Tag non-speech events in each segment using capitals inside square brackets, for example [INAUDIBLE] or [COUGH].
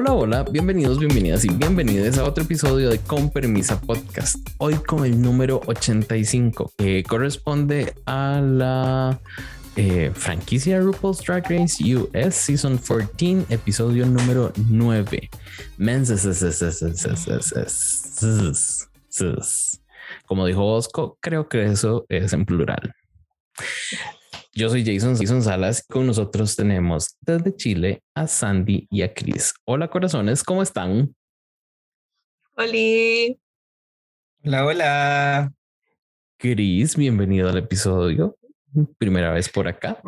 Hola, hola, bienvenidos, bienvenidas y bienvenidos a otro episodio de Con Permisa Podcast. Hoy con el número 85, que corresponde a la eh, franquicia RuPaul's Drag Race US Season 14, episodio número 9. Como dijo Osco, creo que eso es en plural. Yo soy Jason, Jason Salas. Con nosotros tenemos desde Chile a Sandy y a Chris. Hola corazones, ¿cómo están? Hola. Hola, hola. Chris, bienvenido al episodio. Primera vez por acá.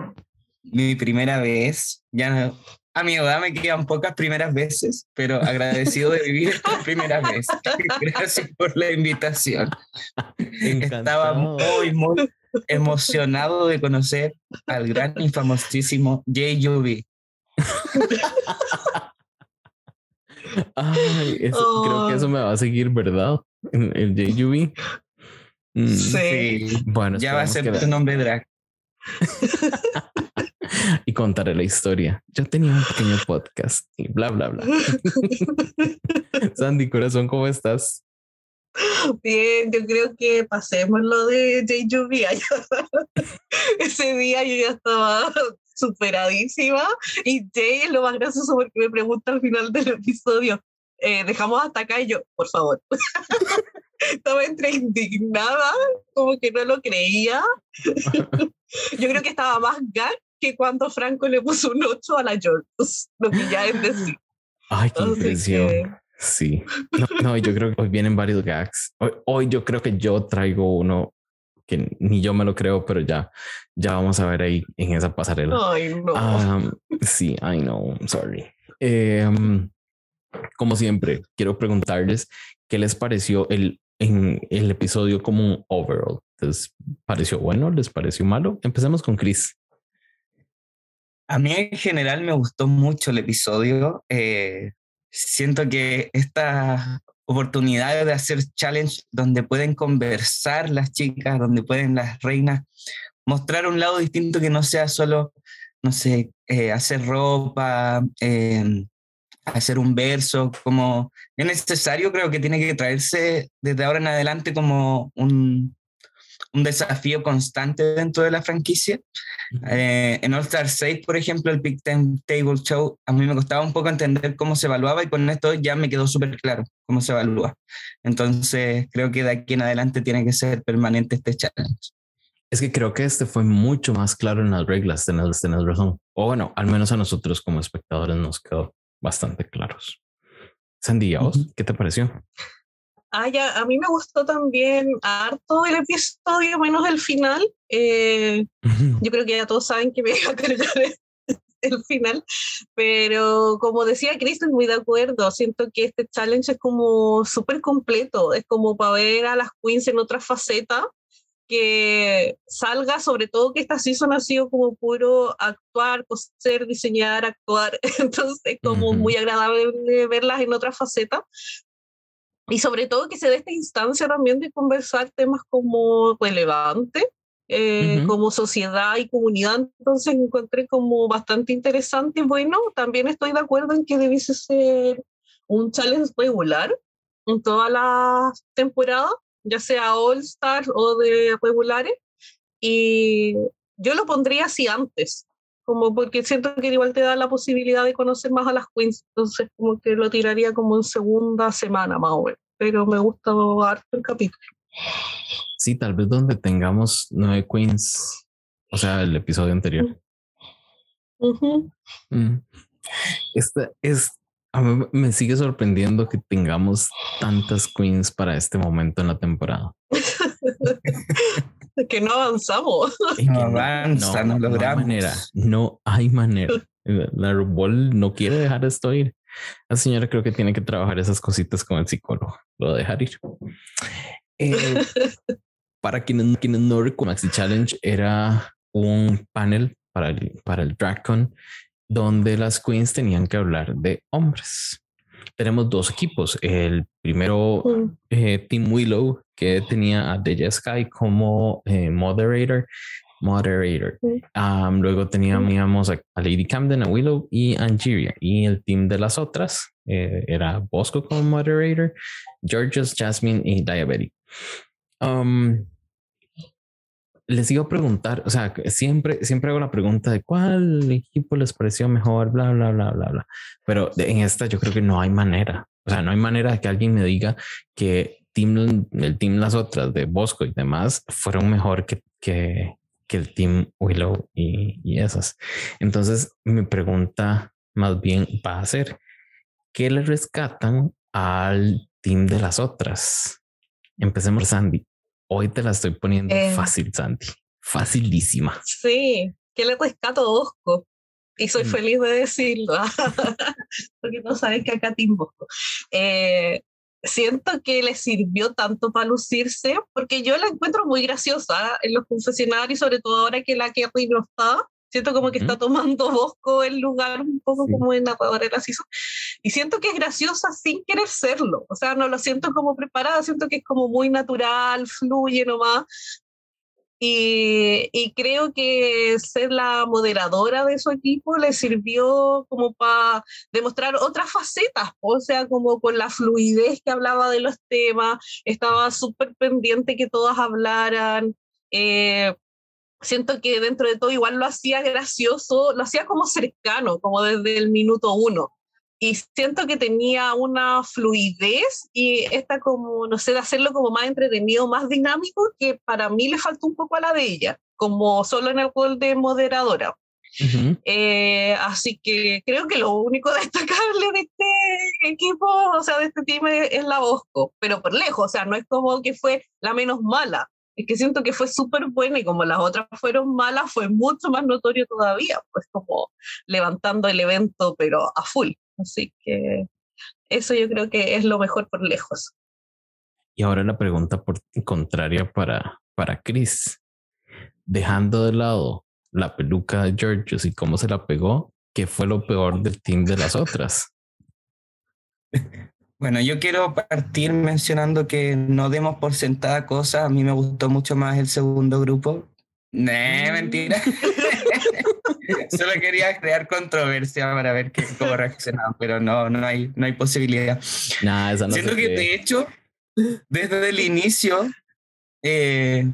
Mi primera vez. Ya a mi edad me quedan pocas primeras veces, pero agradecido de vivir [LAUGHS] esta primera vez. [LAUGHS] Gracias por la invitación. Estaba muy, muy emocionado de conocer al gran y famosísimo Jay Yubi. Creo que eso me va a seguir, ¿verdad? El Jay mm, sí. Bueno, ya va a ser tu nombre drag. [LAUGHS] y contaré la historia. Yo tenía un pequeño podcast y bla, bla, bla. [LAUGHS] [LAUGHS] Sandy, corazón, ¿cómo estás? Bien, yo creo que pasemos lo de Jay Lluvia. [LAUGHS] Ese día yo ya estaba superadísima y Jay es lo más gracioso porque me pregunta al final del episodio, eh, dejamos hasta acá y yo, por favor. [LAUGHS] estaba entre indignada, como que no lo creía. yo creo que estaba más gag que cuando Franco le puso un 8 a la George, lo que ya es decir. Ay, qué impresión. Sí. No, yo creo que hoy vienen varios gags. Hoy, yo creo que yo traigo uno que ni yo me lo creo, pero ya, ya vamos a ver ahí en esa pasarela. Ay, no. sí, I know, I'm sorry. Em, como siempre, quiero preguntarles qué les pareció el, en el episodio como un overall. ¿Les pareció bueno? ¿Les pareció malo? Empecemos con Chris. A mí en general me gustó mucho el episodio. Eh, siento que esta oportunidad de hacer challenge donde pueden conversar las chicas, donde pueden las reinas mostrar un lado distinto que no sea solo, no sé, eh, hacer ropa, em, hacer un verso, como es necesario, creo que tiene que traerse desde ahora en adelante como un, un desafío constante dentro de la franquicia. Eh, en All Star 6, por ejemplo, el Big Ten Table Show, a mí me costaba un poco entender cómo se evaluaba y con esto ya me quedó súper claro cómo se evalúa. Entonces, creo que de aquí en adelante tiene que ser permanente este challenge. Es que creo que este fue mucho más claro en las reglas, tenés, tenés razón. O bueno, al menos a nosotros como espectadores nos quedó bastante claros. Sandy, ¿qué te pareció? Ah, ya, a mí me gustó también harto el episodio, menos el final. Eh, yo creo que ya todos saben que me [LAUGHS] iba a cargar el, final, pero como decía Chris, muy de acuerdo. Siento que este challenge es como súper completo, es como para ver a las queens en otra faceta que salga, sobre todo que esta season ha sido como puro actuar, coser, diseñar, actuar, [LAUGHS] entonces es como muy agradable verlas en otra faceta, y sobre todo que se dé esta instancia también de conversar temas como relevantes, eh, como sociedad y comunidad, entonces encontré como bastante interesante. Y bueno, también estoy de acuerdo en que debiese ser un challenge regular en todas las temporadas, ya sea All Stars o de regulares, y yo lo pondría así antes, como porque siento que igual te da la posibilidad de conocer más a las queens, entonces como que lo tiraría como en segunda semana más o menos, pero me gusta harto el capítulo. Sí, tal vez donde tengamos nueve queens, o sea, el episodio anterior. Mm. Esta es, a mí me sigue sorprendiendo que tengamos tantas queens para este momento en la temporada. [LAUGHS] [LAUGHS] que no avanzamos. No avanza, no, logramos. No hay manera, no hay manera. [LAUGHS] La RuPaul no quiere dejar esto ir. La señora creo que tiene que trabajar esas cositas con el psicólogo. Lo dejar ir. Eh, [LAUGHS] para quienes, quienes no recuerdan, Maxi Challenge era un panel para el, para el DragCon donde las queens tenían que hablar de hombres tenemos dos equipos. El primero, eh, Team Willow, que tenía a Deja Sky como eh, moderator. Moderator. luego teníamos a, Lady Camden, a Willow y Angeria. Y el team de las otras, eh, era Bosco como moderator, Georgios, Jasmine y Diabetic. Um, les iba a preguntar, o sea, siempre, siempre hago la pregunta de cuál equipo les pareció mejor, bla, bla, bla, bla, bla. Pero en esta yo creo que no hay manera. O sea, no hay manera de que alguien me diga que el team Las Otras de Bosco y demás fueron mejor que, que, que el team Willow y, y esas. Entonces, mi pregunta más bien va a ser, ¿qué le rescatan al team de las otras? Empecemos, Sandy. Hoy te la estoy poniendo eh. fácil, Sandy. Facilísima. Sí, que le rescato Bosco. Y soy mm. feliz de decirlo, [LAUGHS] porque no sabes que acá Tim Bosco. Eh, siento que le sirvió tanto para lucirse, porque yo la encuentro muy graciosa en los confesionarios, sobre todo ahora que la Kerry no está. Siento como que está tomando Bosco el lugar un poco como en narradora gracioso. Y siento que es graciosa sin querer serlo. O sea, no lo siento como preparada, siento que es como muy natural, fluye nomás. Y, y, creo que ser la moderadora de su equipo le sirvió como para demostrar otras facetas, o sea, como con la fluidez que hablaba de los temas, estaba súper pendiente que todas hablaran. Eh, siento que dentro de todo igual lo hacía gracioso, lo hacía como cercano, como desde el minuto uno. Y siento que tenía una fluidez y esta como, no sé, de hacerlo como más entretenido, más dinámico, que para mí le faltó un poco a la de ella, como solo en el rol de moderadora. Eh, así que creo que lo único [LAUGHS] destacable de este equipo, o sea, de este team es la Bosco, pero por lejos, o sea, no es como que fue la menos mala, es que siento que fue súper buena y como las otras fueron malas, fue mucho más notorio todavía, pues como levantando el evento, pero a full. Así que eso yo creo que es lo mejor por lejos. Y ahora la pregunta por, contraria para, para Chris. Dejando de lado la peluca de Georgios y cómo se la pegó, ¿qué fue lo peor del team de las otras? [LAUGHS] Bueno, yo quiero partir mencionando que no demos por sentada cosas. A mí me gustó mucho más el segundo grupo. No, mm. mentira. [LAUGHS] Solo quería crear controversia para ver cómo reaccionaban, pero no, no hay, no hay posibilidad. Nah, esa no Siento que, de hecho, desde el inicio, eh,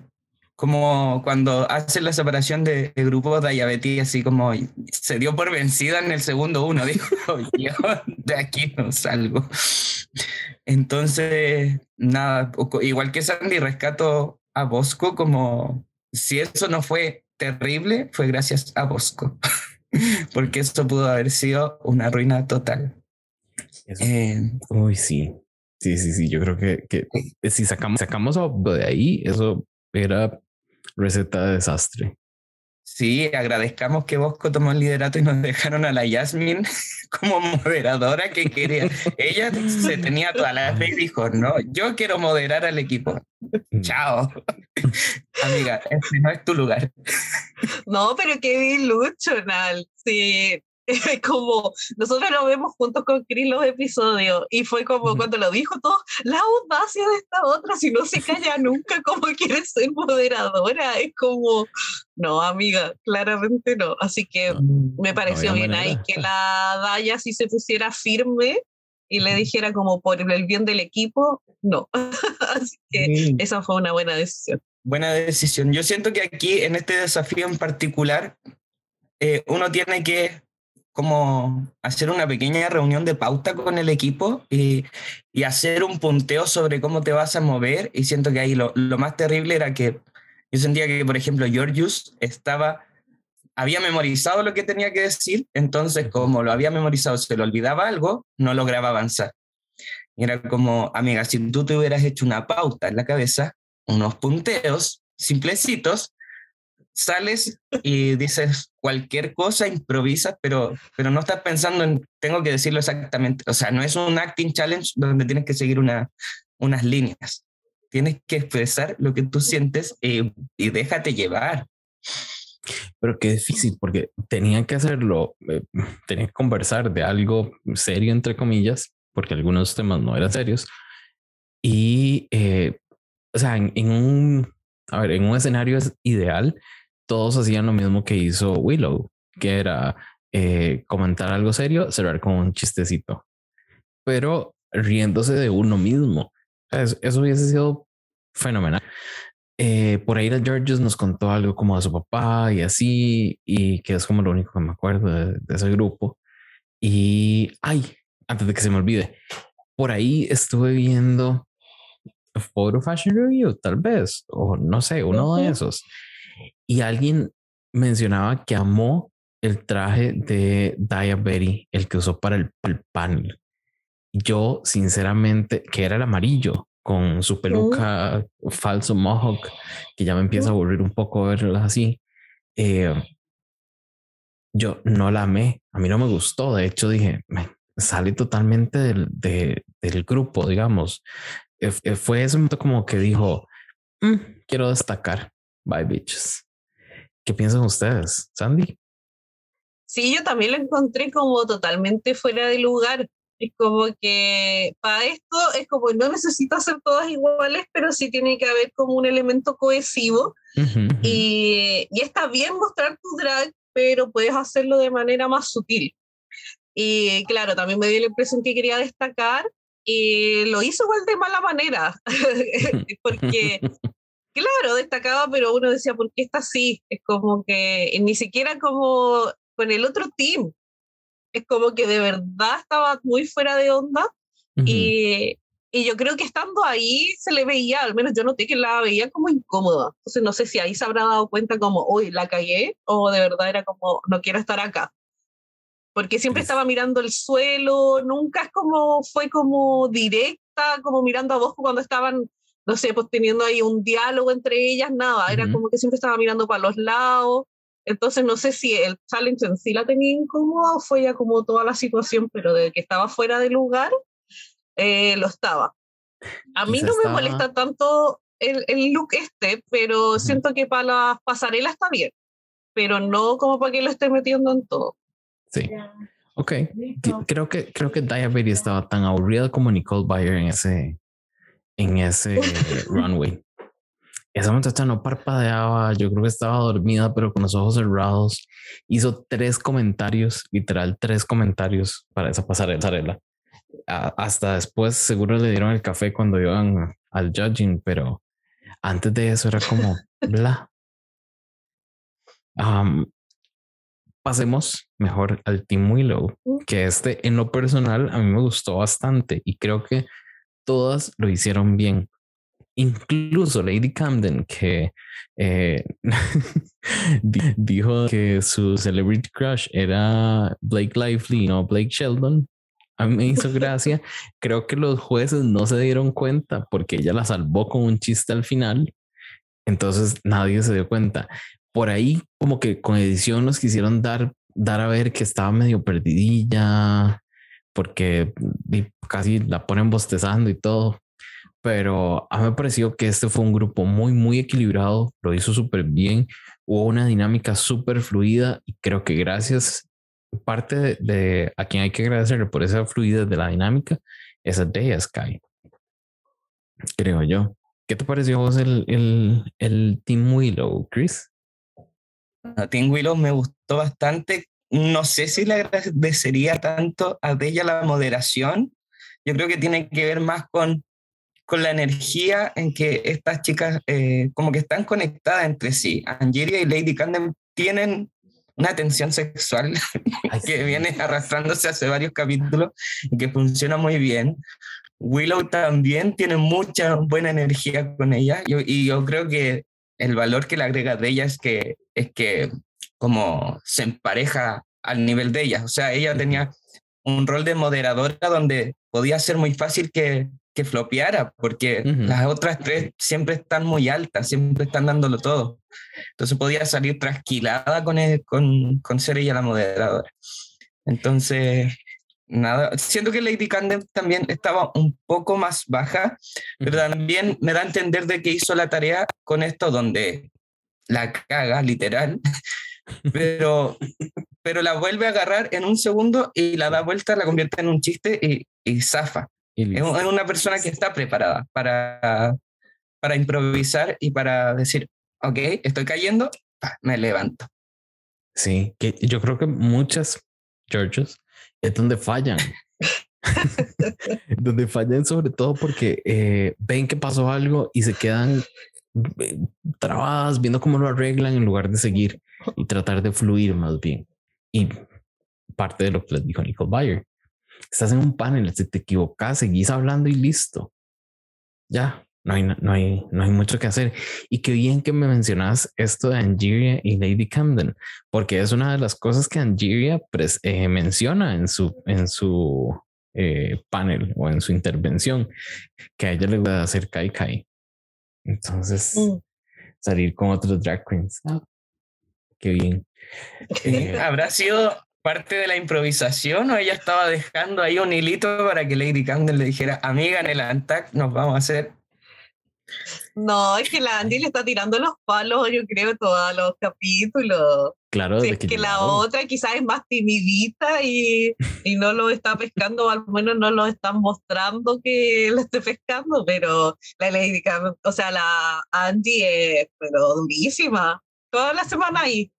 como cuando hacen la separación de, de grupos, Diabetes así como se dio por vencida en el segundo uno, dijo, [LAUGHS] yo de aquí no salgo. Entonces, nada, igual que Sandy, rescato a Bosco como si eso no fue terrible, fue gracias a Bosco, [LAUGHS] porque eso pudo haber sido una ruina total. Eh, uy, sí. Sí, sí, sí. Yo creo que, que si sacamos, sacamos de ahí, eso era receta de desastre. Sí, agradezcamos que Bosco tomó el liderato y nos dejaron a la Yasmin [LAUGHS] como moderadora que quería. Ella se tenía toda la fe y dijo, no, yo quiero moderar al equipo. Mm. Chao. [LAUGHS] Amiga, este no es tu lugar. No, pero qué Nal. Sí, [LAUGHS] como nosotros lo vemos juntos con Chris los episodios y fue como cuando lo dijo todo, la audacia de esta otra, si no se calla [LAUGHS] nunca, como quiere ser moderadora, es como, no, amiga, claramente no. Así que me pareció bien ahí que la Daya si se pusiera firme y le dijera como por el bien del equipo, no. [LAUGHS] Así que esa fue una buena decisión. Buena decisión. Yo siento que aquí, en este desafío en particular, eh, uno tiene que como hacer una pequeña reunión de pauta con el equipo y, y, hacer un punteo sobre cómo te vas a mover. Y siento que ahí lo, lo, más terrible era que yo sentía que, por ejemplo, Georgius estaba, había memorizado lo que tenía que decir, entonces como lo había memorizado, se le olvidaba algo, no lograba avanzar. Y era como, amiga, si tú te hubieras hecho una pauta en la cabeza, unos punteos simplecitos, sales y dices cualquier cosa, improvisas, pero, pero no estás pensando en, tengo que decirlo exactamente. O sea, no es un acting challenge donde tienes que seguir una, unas líneas. Tienes que expresar lo que tú sientes y, y déjate llevar. Pero qué difícil, porque tenían que hacerlo, eh, tenían que conversar de algo serio, entre comillas, porque algunos temas no eran serios. Y, eh, o sea, en, un, a ver, en un escenario ideal, todos hacían lo mismo que hizo Willow, que era eh, comentar algo serio, cerrar con un chistecito. pero riéndose de uno mismo. Eso, eso hubiese sido fenomenal. Eh, por ahí la Georges nos contó algo como a su papá y así, y que es como lo único que me acuerdo de, ese grupo. Y, ay, antes de que se me olvide, por ahí estuve viendo Photo Fashion Review, tal vez, o no sé, uno de esos. Y alguien mencionaba que amó el traje de Diabetes, el que usó para el, el panel. Yo, sinceramente, que era el amarillo, con su peluca falso mohawk, que ya me empieza a aburrir un poco verlas así. Eh, yo no la amé, a mí no me gustó, de hecho dije, me sale totalmente del, del grupo, digamos. Eh, eh, fue ese momento como que dijo, mm, quiero destacar, bye bitches. ¿Qué piensan ustedes, Sandy? Sí, yo también lo encontré como totalmente fuera de lugar. Es como que para esto es como no necesito hacer todas iguales, pero sí tiene que haber como un elemento cohesivo. Y, y, está bien mostrar tu drag, pero puedes hacerlo de manera más sutil. Y claro, también me dio la impresión que quería destacar y lo hizo igual de mala manera, [LAUGHS] porque [LAUGHS] claro, destacaba, pero uno decía, ¿por qué está así? Es como que ni siquiera como con el otro team, es como que de verdad estaba muy fuera de onda y, y, yo creo que estando ahí se le veía, al menos yo noté que la veía como incómoda. Entonces no sé si ahí se habrá dado cuenta como, uy, la cagué o de verdad era como, no quiero estar acá. Porque siempre estaba mirando el suelo, nunca es como, fue como directa, como mirando a vos cuando estaban, no sé, pues teniendo ahí un diálogo entre ellas, nada, era como que siempre estaba mirando para los lados entonces no sé si el challenge en sí la tenía incómoda o fue ya como toda la situación, pero de que estaba fuera de lugar, eh, lo estaba. A mí no me molesta tanto el, el, look este, pero siento que para las pasarelas está bien, pero no como para que lo esté metiendo en todo. Sí. Ok. Creo que, creo que Diabetes estaba tan aburrida como Nicole Bayer en ese, en ese runway. Esa muchacha no parpadeaba, yo creo que estaba dormida, pero con los ojos cerrados. Hizo tres comentarios, literal, tres comentarios para esa pasarela. hasta después seguro le dieron el café cuando iban al judging, pero antes de eso era como [LAUGHS] bla. pasemos mejor al Team Willow, que este en lo personal a mí me gustó bastante y creo que todas lo hicieron bien incluso Lady Camden, que eh, [LAUGHS] dijo que su celebrity crush era Blake Lively, no Blake Sheldon. A mí me hizo gracia. [LAUGHS] Creo que los jueces no se dieron cuenta porque ella la salvó con un chiste al final. Entonces nadie se dio cuenta. Por ahí, como que con edición nos quisieron dar, dar a ver que estaba medio perdidilla porque casi la ponen bostezando y todo pero a mí me pareció que este fue un grupo muy, muy equilibrado, lo hizo súper bien, hubo una dinámica súper fluida y creo que gracias, parte de, a quien hay que agradecerle por esa fluidez de la dinámica es a Day Sky, creo yo. ¿Qué te pareció vos el, el, el Team Willow, Chris? A Team Willow me gustó bastante. No sé si le agradecería tanto a Bella la moderación. Yo creo que tiene que ver más con con la energía en que estas chicas eh, como que están conectadas entre sí. Angelia y Lady Camden tienen una tensión sexual [LAUGHS] que viene arrastrándose hace varios capítulos y que funciona muy bien. Willow también tiene mucha buena energía con ella y yo creo que el valor que le agrega de ella es que, es que como se empareja al nivel de ella. O sea, ella tenía un rol de moderadora donde podía ser muy fácil que que flopeara, porque las otras tres siempre están muy altas, siempre están dándolo todo. Entonces podía salir trasquilada con, con, con ser ella la moderadora. Entonces, nada, siento que Lady Camden también estaba un poco más baja, pero también me da a entender de que hizo la tarea con esto donde la caga, literal, pero, pero la vuelve a agarrar en un segundo y la da vuelta, la convierte en un chiste y, y zafa. Es una persona que está preparada para, para improvisar y para decir, ok, estoy cayendo, me levanto. Sí, que yo creo que muchas churches es donde fallan. [LAUGHS] donde fallan sobre todo porque eh, ven que pasó algo y se quedan eh, trabadas viendo cómo lo arreglan en lugar de seguir y tratar de fluir más bien. Y parte de lo que les dijo Nicole Bayer. Estás en un panel, si te equivocas, seguís hablando y listo. Ya, no hay, no hay, no hay mucho que hacer. Y qué bien que me mencionas esto de Angeria y Lady Camden, porque es una de las cosas que Angeria eh, menciona en su, en su eh, panel o en su intervención, que a ella le va a hacer Kai Kai. Entonces, mm. salir con otros drag queens. Ah, qué bien. Eh, [LAUGHS] ¿Habrá sido parte de la improvisación o ella estaba dejando ahí un hilito para que Lady Camden le dijera, amiga, en el Antac nos vamos a hacer no, es que la Andy le está tirando los palos, yo creo, todos los capítulos. Claro, es que, la otra quizás es más timidita y, [LAUGHS] y, no lo está pescando, o al menos no lo están mostrando que lo esté pescando, pero la Lady o sea, la Andy es pero durísima. Toda la semana ahí.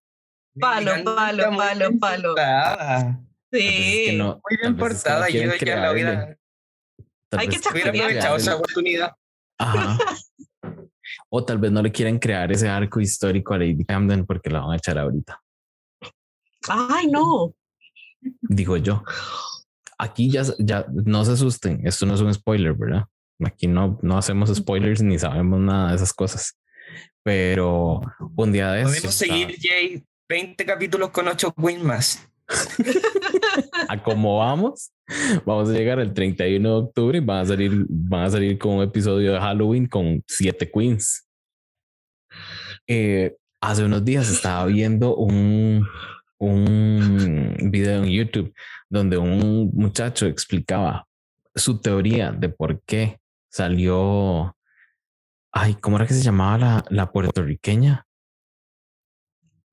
Palo, palo, palo, palo. Sí. muy bien portada, yo ya la hubiera. Hay que aprovechado esa oportunidad. Ajá. o tal vez no le quieren crear ese arco histórico a Lady Camden porque la van a echar ahorita. Ay, no. Digo yo. Aquí ya, ya no se asusten. Esto no es un spoiler, ¿verdad? Aquí no, no hacemos spoilers ni sabemos nada de esas cosas. Pero un día de eso. Podemos seguir, Jay, 20 capítulos con 8 wins más. [LAUGHS] a cómo vamos, vamos a llegar el 31 de octubre y van a salir, van a salir con un episodio de Halloween con siete queens. Eh, hace unos días estaba viendo un, un video en YouTube donde un muchacho explicaba su teoría de por qué salió. Ay, ¿cómo era que se llamaba la, la puertorriqueña?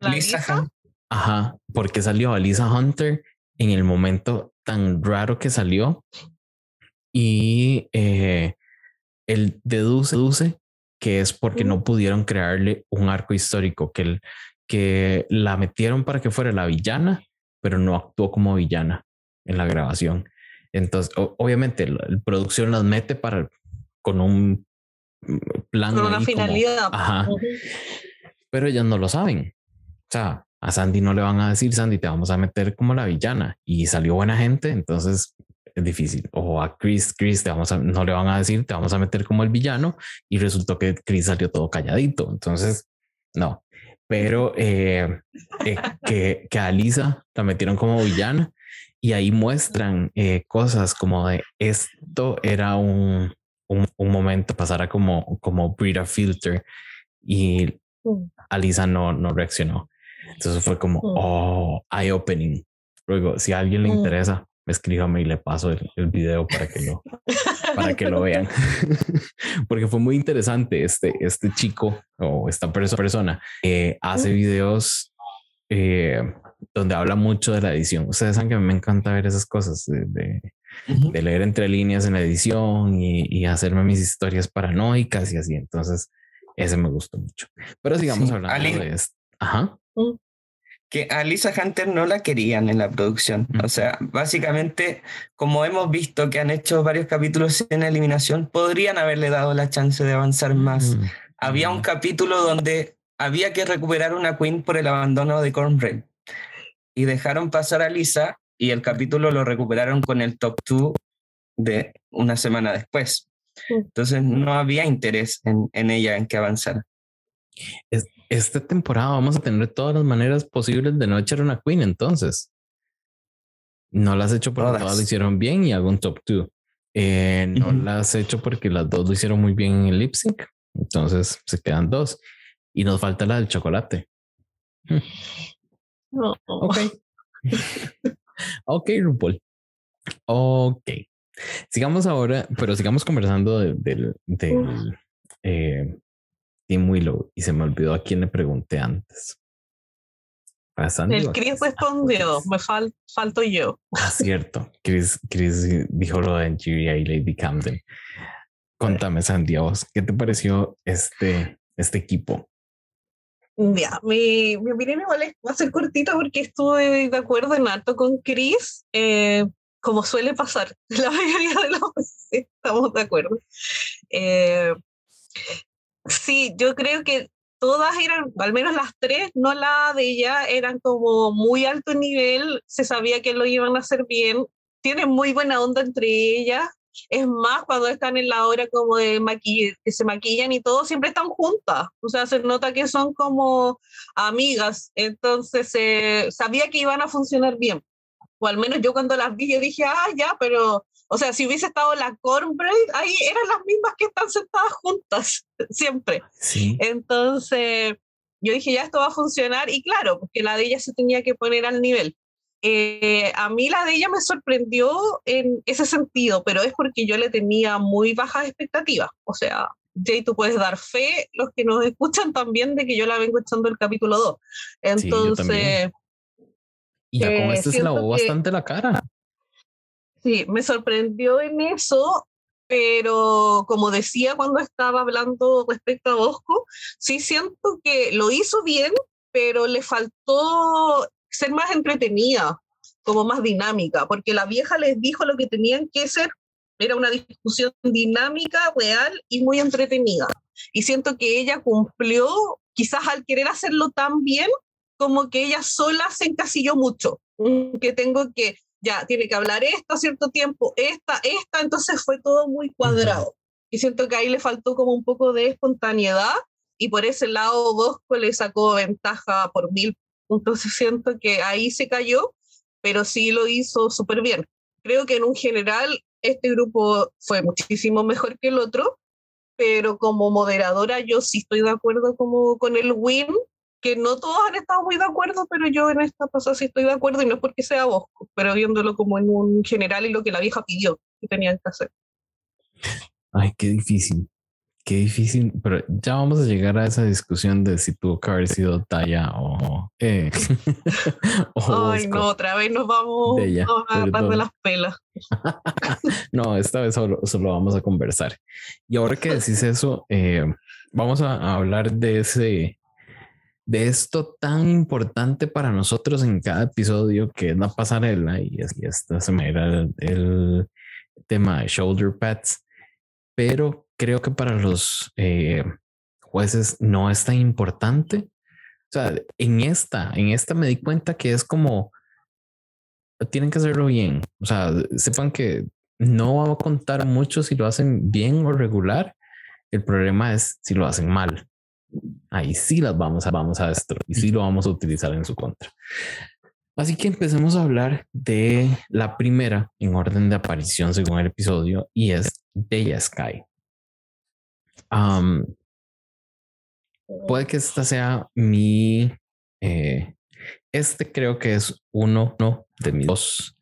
Lisa. Ajá, porque salió a Lisa Hunter en el momento tan raro que salió y eh, él deduce, deduce que es porque no pudieron crearle un arco histórico, que, el, que la metieron para que fuera la villana, pero no actuó como villana en la grabación. Entonces, obviamente, la, producción las mete para con un mm, plan. Con una finalidad. ajá. Pero ellas no lo saben. Sea, a Sandy no le van a decir, Sandy, te vamos a meter como la villana y salió buena gente, entonces es difícil. O a Chris, Chris, te vamos a, no le van a decir, te vamos a meter como el villano y resultó que Chris salió todo calladito. Entonces, no. Pero eh, eh, que, que a Lisa la metieron como villana y ahí muestran eh, cosas como de esto era un, un, un momento, pasara como, como Brita Filter y mm. Alisa no, no reaccionó. Entonces fue como, mm. oh, eye opening. Luego, si a alguien le mm. interesa, escríbame y le paso el, el, video para que lo, para que lo vean. [LAUGHS] Porque fue muy interesante este, este chico o esta persona eh, hace mm. videos eh, donde habla mucho de la edición. Ustedes saben que me encanta ver esas cosas de, de, de leer entre líneas en la edición y, y, hacerme mis historias paranoicas y así. Entonces, ese me gustó mucho. Pero sigamos hablando de esto. Ajá que a Lisa Hunter no la querían en la producción. O sea, básicamente, como hemos visto que han hecho varios capítulos en eliminación, podrían haberle dado la chance de avanzar más. Había un capítulo donde había que recuperar una queen por el abandono de Cornbread y dejaron pasar a Lisa y el capítulo lo recuperaron con el top 2 de una semana después. Entonces no había interés en, en ella en que avanzara. Es, esta temporada vamos a tener todas las maneras posibles de no echar una queen, entonces. No las has hecho porque todas. lo hicieron bien y hago un top 2. Eh, no las he hecho porque las dos lo hicieron muy bien en el lip sync. Entonces se quedan dos. Y nos falta la del chocolate. Ok. ok, RuPaul. Ok. Sigamos ahora, pero sigamos conversando del, del, eh, Tim Willow y se me olvidó a quién le pregunté antes. el Chris respondió, me falto yo. Ah, cierto. Chris, Chris dijo lo de Angeria y Lady Camden. Contame, Sandy, ¿qué te pareció este, este equipo? Ya, mi, mi opinión igual va a ser cortita porque estuve de acuerdo en alto con Chris. Eh, como suele pasar, [LAUGHS] la mayoría de las veces estamos de acuerdo. Eh, sí, yo creo que todas eran, al menos las tres, no la de ella, eran como muy alto nivel, se sabía que lo iban a hacer bien, tienen muy buena onda entre ellas, es más, cuando están en la hora como de maquill que se maquillan y todo, siempre están juntas. O sea, se nota que son como amigas. Entonces, eh, sabía que iban a funcionar bien. O al menos yo cuando las vi, yo dije, ah, ya, pero, o sea, si hubiese estado la Cornbread, ahí eran las mismas que están sentadas juntas, [LAUGHS] siempre. Sí. Entonces, yo dije, ya esto va a funcionar. Y claro, porque la de ella se tenía que poner al nivel. Eh, a mí la de ella me sorprendió en ese sentido, pero es porque yo le tenía muy bajas expectativas. O sea, Jay, tú puedes dar fe, los que nos escuchan también, de que yo la vengo echando el capítulo 2. Entonces... y ya con este se lavó bastante la cara. Sí, me sorprendió en eso, pero como decía cuando estaba hablando respecto a Bosco, sí siento que lo hizo bien, pero le faltó ser más entretenida, como más dinámica, porque la vieja les dijo lo que tenían que ser, era una discusión dinámica, real y muy entretenida. Y siento que ella cumplió, quizás al querer hacerlo tan bien, como que ella sola se encasilló mucho, que tengo que, ya, tiene que hablar esto a cierto tiempo, esta, esta, entonces fue todo muy cuadrado. Y siento que ahí le faltó como un poco de espontaneidad y por ese lado Bosco le sacó ventaja por mil entonces [LAUGHS] siento que ahí se cayó, pero sí lo hizo súper bien. Creo que en un general este grupo fue muchísimo mejor que el otro, pero como moderadora yo sí estoy de acuerdo como con el win, que no todos han estado muy de acuerdo, pero yo en esta pasada sí estoy de acuerdo y no es porque sea Bosco, pero viéndolo como en un general y lo que la vieja pidió que tenían que hacer. Ay, qué difícil. Qué difícil, pero ya vamos a llegar a esa discusión de si tuvo que haber sido Talla o. Eh, [LAUGHS] Ay, no, otra vez nos vamos a agarrar de las pelas. [LAUGHS] no, esta vez solo, solo, vamos a conversar. Y ahora que decís eso, eh, vamos a hablar de ese. De esto tan importante para nosotros en cada episodio que es la pasarela y, y esta se me era el, tema de shoulder pads, pero creo que para los eh, jueces no es tan importante. O sea, en esta, en esta me di cuenta que es como tienen que hacerlo bien. O sea, sepan que no va a contar mucho si lo hacen bien o regular. El problema es si lo hacen mal. Ahí sí las vamos a, vamos a destruir y sí lo vamos a utilizar en su contra. Así que empecemos a hablar de la primera en orden de aparición según el episodio y es Deya Sky puede que esta sea mi. Eh, este creo que es uno de mis dos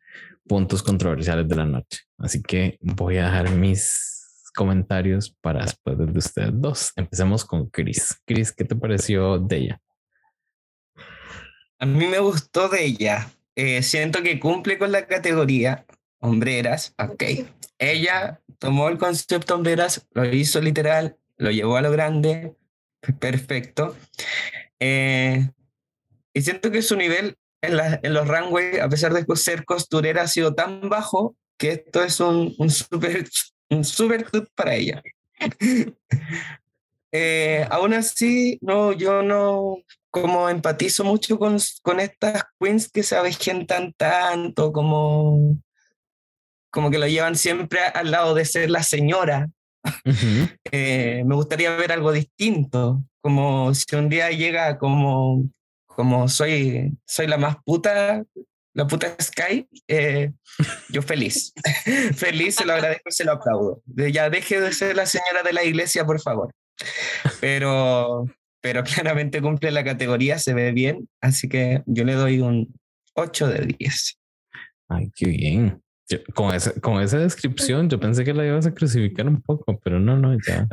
puntos controversiales de la noche. Así que voy a dejar mis comentarios para después de ustedes dos. Empecemos con Chris. Chris, ¿qué te pareció de ella? A mí me gustó de ella. Eh, siento que cumple con la categoría hombreras. Ok. Ella tomó el concepto hombreras, lo hizo literal, lo llevó a lo grande, perfecto. Eh, y siento que su nivel en, los runways, a pesar de ser costurera, ha sido tan bajo que esto es un super un super para ella. [LAUGHS] eh, aún así, no, yo no como empatizo mucho con, con estas queens que se avejentan tanto, como, como que lo llevan siempre al lado de ser la señora, [LAUGHS] eh, me gustaría ver algo distinto, como si un día llega como, como soy, soy la más puta, la puta Sky, eh, yo feliz, [LAUGHS] feliz, se lo agradezco, se lo aplaudo. Ya deje de ser la señora de la iglesia, por favor. Pero, pero [LAUGHS] claramente cumple la categoría, se ve bien, así que yo le doy un 8 de 10. Ay, qué bien con, esa, con esa descripción, yo pensé que la ibas a crucificar un poco, pero no, no, ya.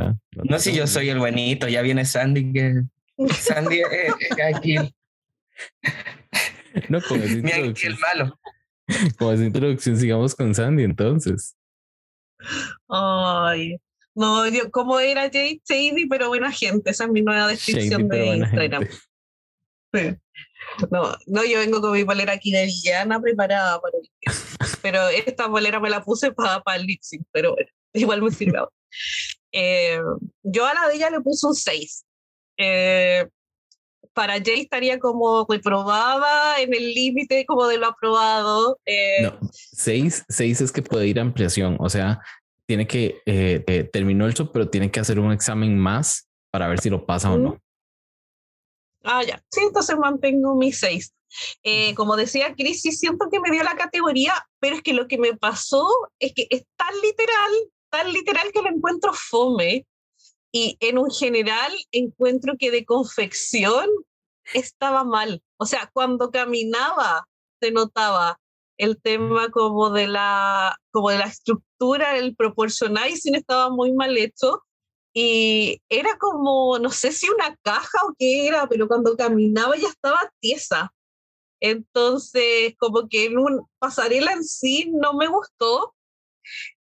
no, si yo soy el buenito, ya viene Sandy, que Sandy es, aquí. [LAUGHS] [LAUGHS] No, con esa introducción. el malo. [LAUGHS] Con esa introducción, sigamos con Sandy entonces. Ay, no, yo, como era Jade Shady, pero buena gente, esa es mi nueva descripción de Instagram. Sí. No, no, yo vengo con mi polera aquí de villana preparada para el [LAUGHS] pero esta bolera me la puse para el lip pero bueno, igual me sirve. Eh, yo a la de ella le puse un 6. Eh, para Jay estaría como reprobada en el límite como de lo aprobado. Eh, no, 6 es que puede ir a ampliación, o sea, tiene que, eh, terminó el show, pero tiene que hacer un examen más para ver si lo pasa o no. Ah, ya. Sí, entonces mantengo mi 6. Eh, como decía Cris, sí siento que me dio la categoría, pero es que lo que me pasó es que es tan literal, tan literal que lo encuentro fome. Y en un general encuentro que de confección estaba mal. O sea, cuando caminaba se notaba el tema como de la, como de la estructura, el proportionizing estaba muy mal hecho y era como, no sé si una caja o qué era, pero cuando caminaba ya estaba tiesa. Entonces, como que en un pasarela en sí no me gustó.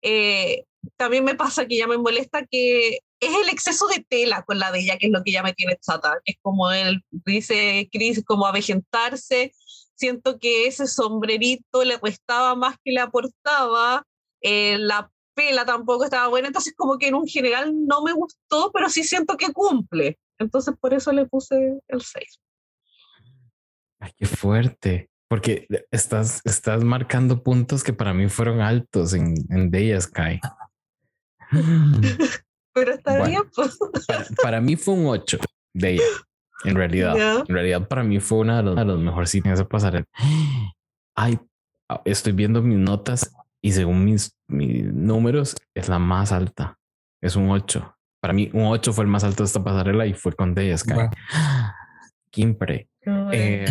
Eh, también me pasa que ya me molesta que es el exceso de tela con la de ella, que es lo que ya me tiene chata. Es como él dice Chris, como avejentarse. Siento que ese sombrerito le restaba más que le aportaba. Eh, la pela tampoco estaba buena. Entonces, como que en un general no me gustó, pero sí siento que cumple. Entonces, por eso le puse el 6. Ay, qué fuerte. Porque estás, estás marcando puntos que para mí fueron altos en, en Day Sky. [LAUGHS] Pero está bien, pues. Para, mí fue un 8 de ella, en realidad. En realidad, para mí fue una de los, de mejores cines de pasar. Ay, estoy viendo mis notas y según mis, mis números es la más alta. Es un 8. Para mí, un 8 fue el más alto de esta pasarela y fue con Day Sky. Kimpre. Eh,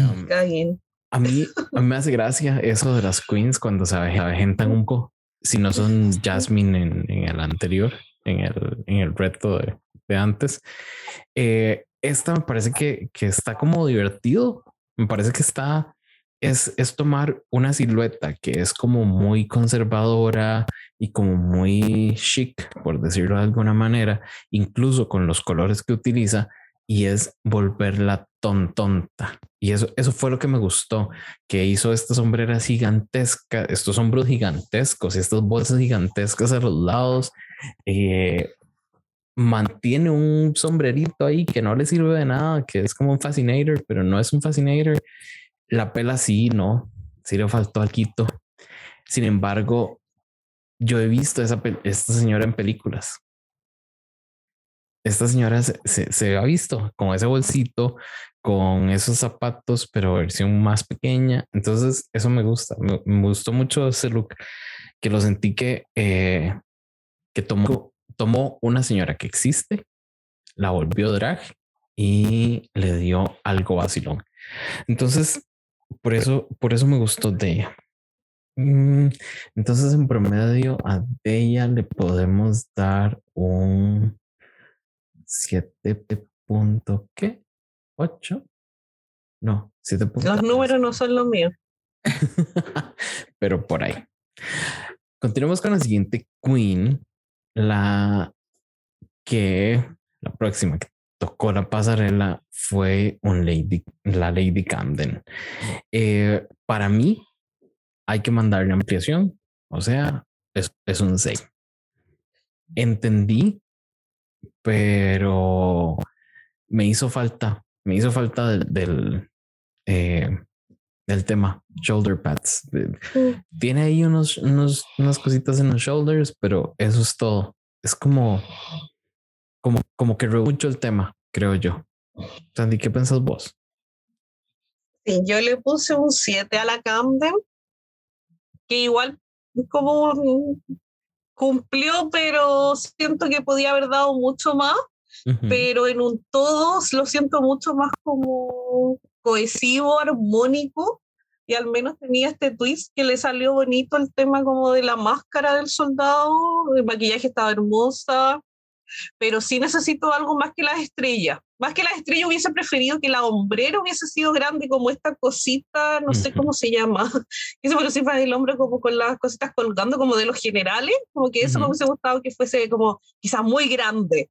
a mí, a mí me hace gracia eso de las queens cuando se avejentan un poco. Si no son [LAUGHS] Jasmine en, en el anterior, en el, en el reto de, de antes. Eh, esta me parece que, que, está como divertido. Me parece que está, es, es tomar una silueta que es como muy conservadora y como muy chic, por decirlo de alguna manera, incluso con los colores que utiliza, y es volverla tontonta. Y eso, eso fue lo que me gustó, que hizo esta sombrera gigantesca, estos hombros gigantescos y estas bolsas gigantescas a los lados. Eh, mantiene un sombrerito ahí que no le sirve de nada, que es como un fascinator, pero no es un fascinator. La pela sí, no, sí le faltó quito Sin embargo, yo he visto esa, esta señora en películas esta señora se, ha visto con ese bolsito, con esos zapatos, pero versión más pequeña. Entonces, eso me gusta. Me, gustó mucho ese look, que lo sentí que, eh, que tomó, tomó una señora que existe, la volvió drag y le dio algo vacilón. Entonces, por eso, por eso me gustó de ella. Mm, entonces, en promedio, a ella le podemos dar un 7 punto qué? 8? No, 7 Los números no son los míos. [LAUGHS] Pero por ahí. Continuamos con la siguiente queen, la que la próxima que tocó la pasarela fue un lady, la Lady Camden. Eh, para mí hay que mandarle ampliación, o sea, es, es un 6. Entendí pero me hizo falta, me hizo falta del, del, eh, del tema shoulder pads. Mm. Tiene ahí unos, unos, unas cositas en los shoulders, pero eso es todo. Es como, como, como que mucho el tema, creo yo. Sandy, ¿qué piensas vos? Sí, yo le puse un 7 a la Camden, que igual como cumplió, pero siento que podía haber dado mucho más, pero en un todo lo siento mucho más como cohesivo, armónico, y al menos tenía este twist que le salió bonito el tema como de la máscara del soldado, el maquillaje estaba hermosa, pero sí necesito algo más que las estrellas. Más que las estrellas hubiese preferido que la hombrera hubiese sido grande como esta cosita, no sé cómo se llama, eso pero si el hombre como con las cositas colgando como de los generales, como que eso me hubiese gustado que fuese como quizás muy grande.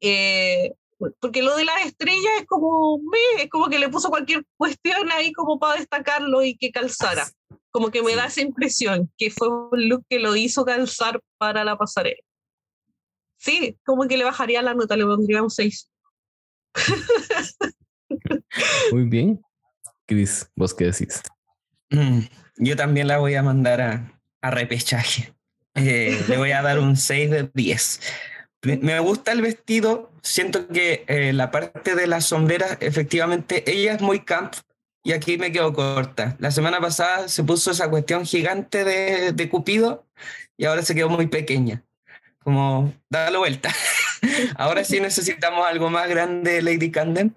Eh, porque lo de las estrellas es como, es como que le puso cualquier cuestión ahí como para destacarlo y que calzara Como que me da esa impresión que fue un look que lo hizo calzar para la pasarela. Sí, como que le bajaría la nota, le pondría un 6. Muy bien. Cris, ¿vos qué decís? Mm, yo también la voy a mandar a, a repechaje. Eh, le voy a dar un 6 de 10. Me gusta el vestido, siento que eh, la parte de la sombrera, efectivamente, ella es muy camp y aquí me quedo corta. La semana pasada se puso esa cuestión gigante de, de Cupido y ahora se quedó muy pequeña. Como, dale vuelta. [LAUGHS] ahora sí necesitamos algo más grande, Lady Candem.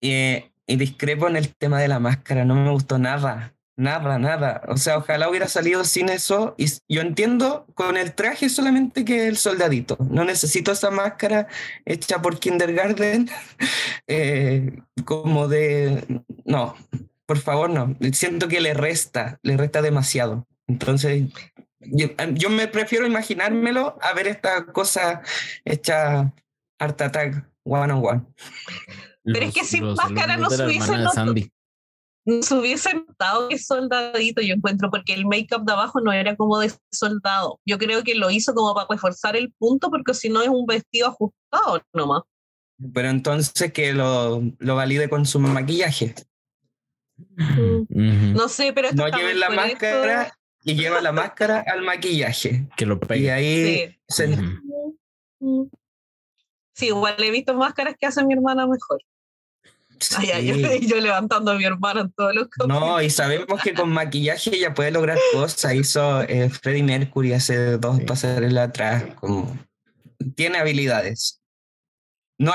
y discrepo en el tema de la máscara, no me gustó nada. Nada, nada. O sea, ojalá hubiera salido sin eso. Y yo entiendo con el traje solamente que el soldadito. No necesito esa máscara hecha por kindergarten. [LAUGHS] Eh, como de. No, por favor, no. Siento que le resta, le resta demasiado. Entonces, yo, me prefiero imaginármelo a ver esta cosa hecha Art Attack one on one. Pero es que sin máscara no se se hubiese notado que soldadito, yo encuentro, porque el make-up de abajo no era como de soldado. Yo creo que lo hizo como para reforzar el punto, porque si no es un vestido ajustado nomás. Pero entonces que lo, lo valide con su maquillaje. Mm. No sé, pero no lleven la máscara y lleva la máscara al maquillaje. Que lo pegue. Y ahí sí, igual he visto máscaras que hace mi hermana mejor. Ay, yo, levantando a mi hermana en todos los No, y sabemos que con maquillaje ella puede lograr cosas. Hizo eh, Freddie Mercury hace dos pasarelas atrás. Como... Tiene habilidades. [LAUGHS] No,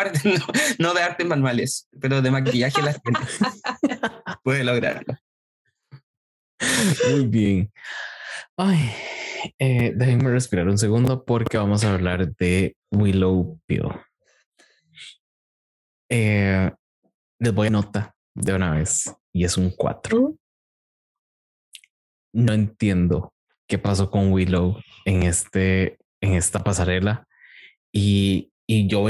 no, de artes manuales, pero de maquillaje las tiene. [LAUGHS] puede lograrlo. Muy bien. Ay, eh, déjenme respirar un segundo porque vamos a hablar de Willow Pill. Eh, les voy a nota de una vez y es un 4. No entiendo qué pasó con Willow en este en esta pasarela y, y yo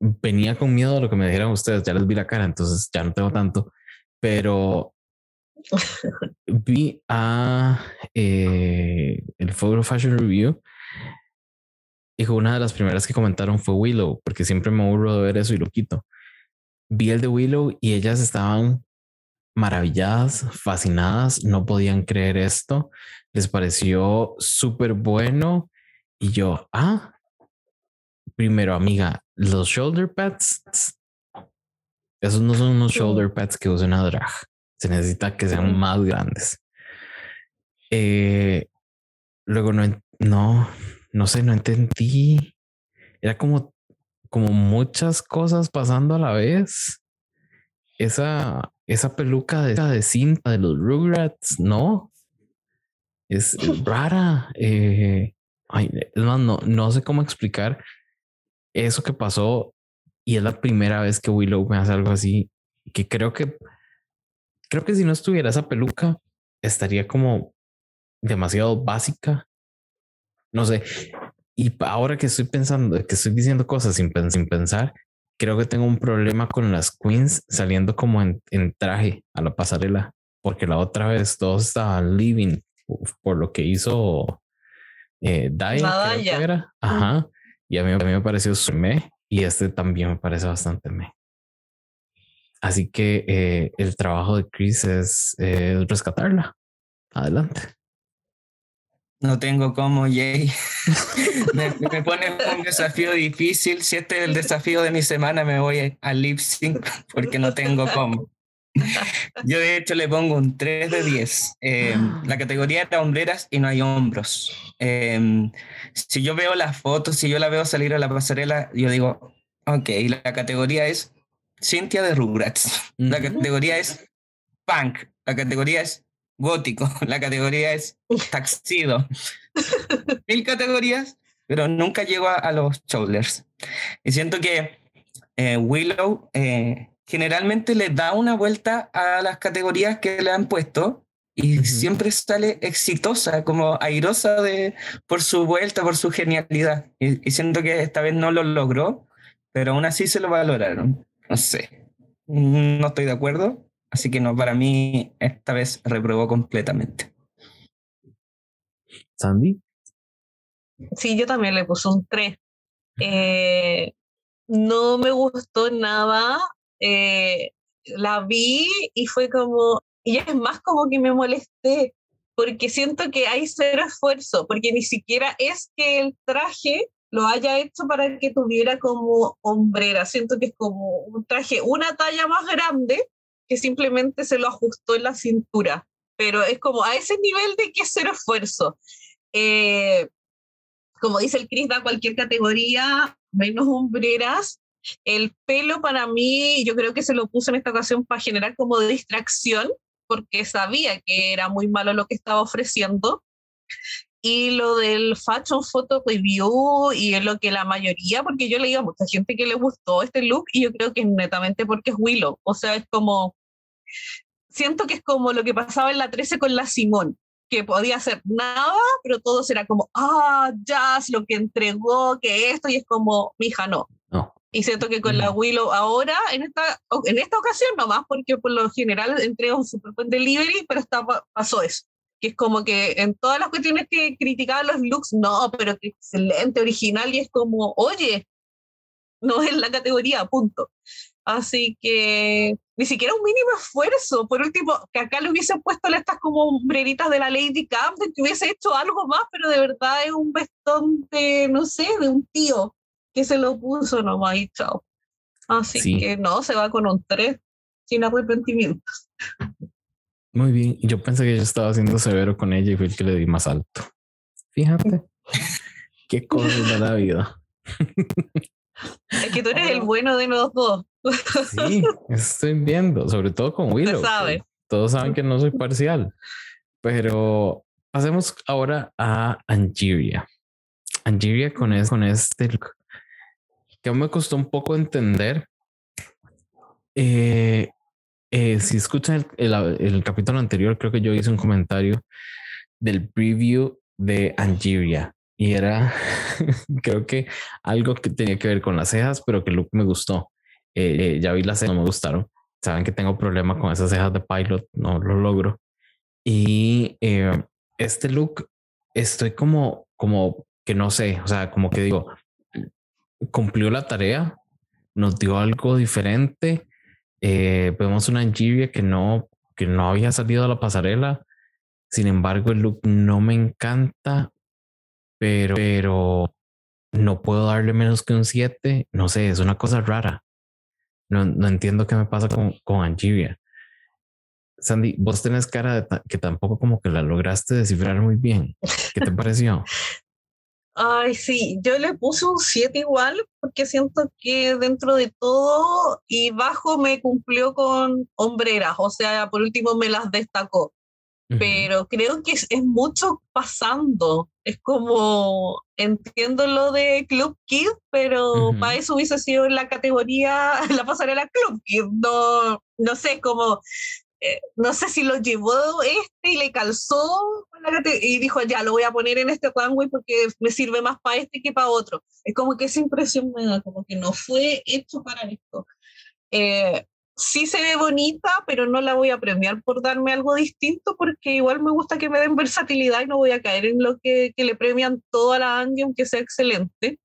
venía con miedo a lo que me dijeran ustedes, ya les vi la cara, entonces ya no tengo tanto, pero [LAUGHS] vi a eh, el Photo Fashion Review y una de las primeras que comentaron fue Willow, porque siempre me aburro de ver eso y lo quito. Vi el de Willow y ellas estaban maravilladas, fascinadas, no podían creer esto, les pareció súper bueno y yo, ah, primero amiga, los shoulder pads, esos no son unos shoulder pads que usa una drag, se necesita que sean más grandes. Eh, luego no, no, no sé, no entendí. Era como como muchas cosas pasando a la vez. Esa, esa peluca de, de cinta de los Rugrats, no. Es [LAUGHS] rara. Eh, no, no sé cómo explicar eso que pasó. Y es la primera vez que Willow me hace algo así. Que creo que creo que si no estuviera esa peluca, estaría como demasiado básica. No sé, y ahora que estoy pensando, que estoy diciendo cosas sin, pensar, creo que tengo un problema con las queens saliendo como en, traje a la pasarela, porque la otra vez todos estaban living por lo que hizo eh, Daya. Ajá. Y a mí, a mí me pareció me y este también me parece bastante me. Así que eh, el trabajo de Chris es rescatarla. Adelante. No tengo cómo, Jay. [LAUGHS] me, me pone un desafío difícil. Si este es el desafío de mi semana, me voy al lip sync porque no tengo cómo. Yo de hecho le pongo un 3 de 10. Em, la categoría era hombreras y no hay hombros. Em, si yo veo las fotos, si yo la veo salir a la pasarela, yo digo, ok, la categoría es Cynthia de Rugrats. [LAUGHS] La categoría es punk. La categoría es gótico, [LAUGHS] la categoría es taxido. [LAUGHS] Mil categorías, pero nunca llego a, los shoulders. Y siento que eh, Willow eh, generalmente le da una vuelta a las categorías que le han puesto y siempre sale exitosa, como airosa de, por su vuelta, por su genialidad. Y, y, siento que esta vez no lo logró, pero aún así se lo valoraron. No sé, no estoy de acuerdo, Así que no, para mí esta vez reprobó completamente. Sandy. Sí, yo también le puse un 3. Eh, no me gustó nada. Eh, la vi y fue como, y es más como que me molesté, porque siento que hay cero esfuerzo, porque ni siquiera es que el traje lo haya hecho para que tuviera como hombrera, siento que es como un traje una talla más grande que simplemente se lo ajustó en la cintura, pero es como a ese nivel de que es cero esfuerzo. Eh, como dice el Chris, da cualquier categoría, menos hombreras. El pelo para mí, yo creo que se lo puse en esta ocasión para generar como distracción, porque sabía que era muy malo lo que estaba ofreciendo. Y lo del Fashion Photo Review y lo que la mayoría, porque yo leí a mucha gente que le gustó este look y yo creo que netamente porque es Willow. O sea, es como, siento que es como lo que pasaba en la 13 con la Simón, que podía hacer nada, pero todo será como, ah, Jazz, lo que entregó, que esto, y es como, mija, no. No. Y siento que con la Willow ahora, en esta, en esta ocasión nomás, porque por lo general entrega un super buen delivery, pero está, pasó eso. Que es como que en todas las cuestiones que criticaban los looks, no, pero que excelente, original, y es como, oye, no es la categoría, punto. Así que ni siquiera un mínimo esfuerzo. Por último, que acá le hubiesen puesto estas como hombreritas de la Lady Camden, que hubiese hecho algo más, pero de verdad es un vestón de, no sé, de un tío que se lo puso nomás y chao. Así que no, se va con un 3 sin arrepentimientos. Muy bien. Yo pensé que yo estaba siendo severo con ella y fue el que le di más alto. Fíjate. [LAUGHS] Qué cosa de la vida. Es que tú eres el bueno de los dos. Sí, [LAUGHS] estoy viendo, sobre todo con Willow. Sabe. Todos saben que no soy [LAUGHS] parcial, pero pasemos ahora a Angeria. Angeria con, con este que me costó un poco entender. Eh, eh, si escuchan el, el, capítulo anterior, creo que yo hice un comentario del preview de Angeria y era, [LAUGHS] creo que algo que tenía que ver con las cejas, pero que look me gustó. Eh, ya vi las cejas, no me gustaron. Saben que tengo problema con esas cejas de pilot, no lo logro. Y eh, este look, estoy como, como que no sé, o sea, como que digo, cumplió la tarea, nos dio algo diferente. Eh, vemos una Anjivia que no, que no había salido a la pasarela. Sin embargo, el look no me encanta, pero, pero no puedo darle menos que un 7. No sé, es una cosa rara. No, no entiendo qué me pasa con, con Angivia. Sandy, vos tenés cara de que tampoco como que la lograste descifrar muy bien. ¿Qué te [LAUGHS] pareció? Ay, sí, yo le puse un 7 igual porque siento que dentro de todo y bajo me cumplió con hombreras, o sea, por último me las destacó. Pero creo que es, es, mucho pasando. Es como, entiendo lo de Club Kid, pero para eso hubiese sido la categoría, [LAUGHS] la pasarela Club Kid. No, no sé, como eh, no sé si lo llevó este y le calzó y dijo, ya, lo voy a poner en este runway porque me sirve más para este que para otro. Es como que esa impresión me da, como que no fue hecho para esto. Eh, sí se ve bonita, pero no la voy a premiar por darme algo distinto porque igual me gusta que me den versatilidad y no voy a caer en lo que, que le premian toda la Angie, aunque sea excelente.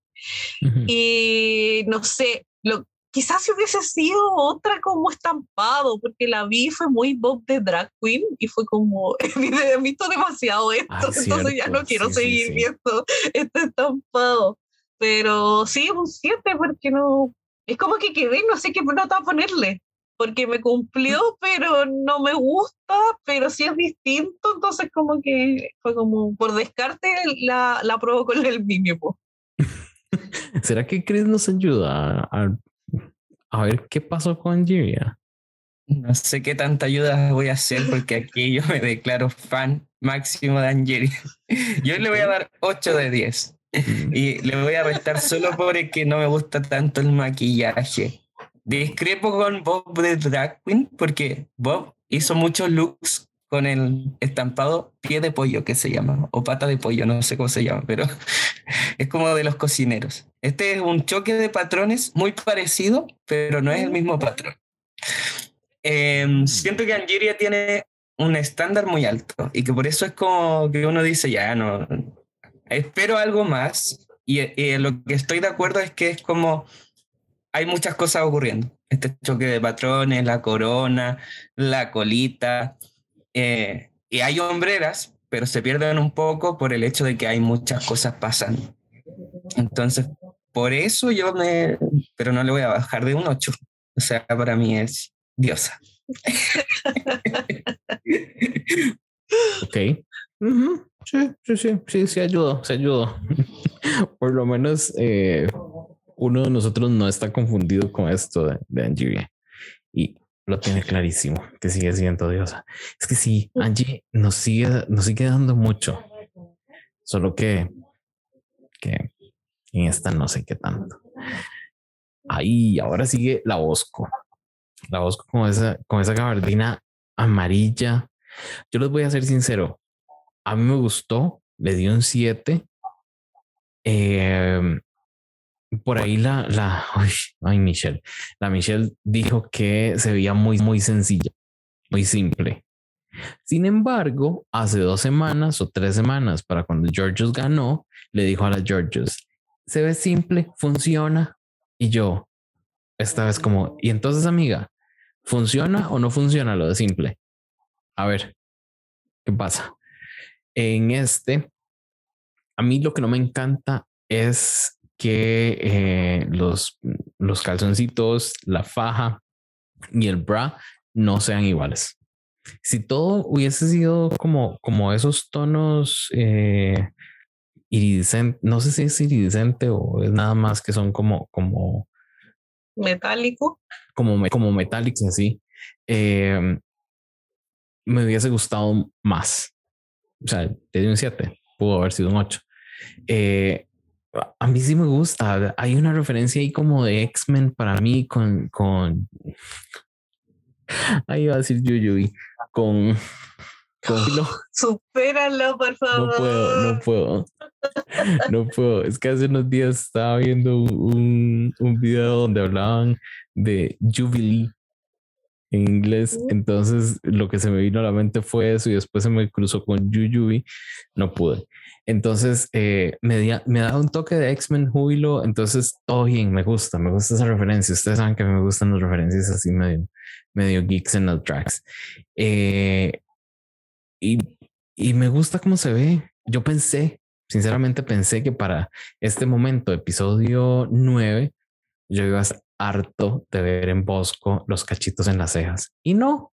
Y no sé, lo, quizás si hubiese sido otra como estampado, porque la vi fue muy Bob de Drag Queen y fue como, [LAUGHS] he visto demasiado esto, entonces ya no quiero seguir viendo este estampado. Pero sí, un 7 porque no, es como que quedé, no sé qué nota ponerle, porque me cumplió, pero no me gusta, pero sí es distinto, entonces como que fue como, por descarte, la, la pruebo con el mínimo. [LAUGHS] ¿Será que Chris nos ayuda a a ver qué pasó con Angeria. No sé qué tanta ayuda voy a hacer porque aquí yo me declaro fan máximo de Angeria. [LAUGHS] Yo le voy a dar 8 de 10 mm. y le voy a restar solo porque no me gusta tanto el maquillaje. Discrepo con Bob de Drag Queen porque Bob hizo muchos looks con el estampado pie de pollo que se llama, o pata de pollo, no sé cómo se llama, pero [LAUGHS] es como de los cocineros. Este es un choque de patrones muy parecido, pero no es el mismo patrón. Em, siento que Angiria tiene un estándar muy alto y que por eso es como que uno dice, ya, no, espero algo más. Y, y lo que estoy de acuerdo es que es como, hay muchas cosas ocurriendo. Este choque de patrones, la corona, la colita. Eh, y hay hombreras, pero se pierden un poco por el hecho de que hay muchas cosas pasando. Entonces, por eso yo me, pero no le voy a bajar de un 8. O sea, para mí es diosa. ok. Sí, sí, sí, sí, sí, ayudó, se ayudó. [LAUGHS] Por lo menos eh, uno de nosotros no está confundido con esto de, de Angie y lo tiene clarísimo, que sigue siendo diosa. Es que sí, Angie nos sigue, nos sigue dando mucho, solo que, que en esta no sé qué tanto. Ahí, ahora sigue la Bosco. La Bosco con esa, con esa gabardina amarilla. Yo les voy a ser sincero. A mí me gustó, le di un 7. Em, por ahí la, la, [LAUGHS] ay, Michelle, la Michelle dijo que se veía muy, muy sencilla, muy simple. Sin embargo, hace dos semanas o tres semanas, para cuando Georgios ganó, le dijo a la Georgios, se ve simple, funciona. Y yo, esta vez como, y entonces amiga, ¿funciona o no funciona lo de simple? A ver, ¿qué pasa? En este, a mí lo que no me encanta es que eh, los, los calzoncitos, la faja y el bra no sean iguales. Si todo hubiese sido como, como esos tonos eh, iridiscente, no sé si es iridiscente o es nada más que son como, como metálico. Como, como metálicos así. Eh, me hubiese gustado más. O sea, te di un 7, pudo haber sido un 8. Eh, a mí sí me gusta. Hay una referencia ahí como de X-Men para mí con, con. Ahí iba a decir Yuyuy. Con. con [LAUGHS] Supéralo, por favor. No puedo, no puedo. No puedo. Es que hace unos días estaba viendo un, un video donde hablaban de Jubilee en inglés. Entonces lo que se me vino a la mente fue eso y después se me cruzó con Yuyubi. No pude. Entonces eh, me, me da un toque de X-Men júbilo. Entonces todo bien, me gusta, me gusta esa referencia. Ustedes saben que me gustan las referencias así medio, medio geeks en los tracks. Eh, y, y me gusta cómo se ve. Yo pensé, sinceramente pensé que para este momento, episodio 9, yo iba a harto de ver en Bosco los cachitos en las cejas. Y no,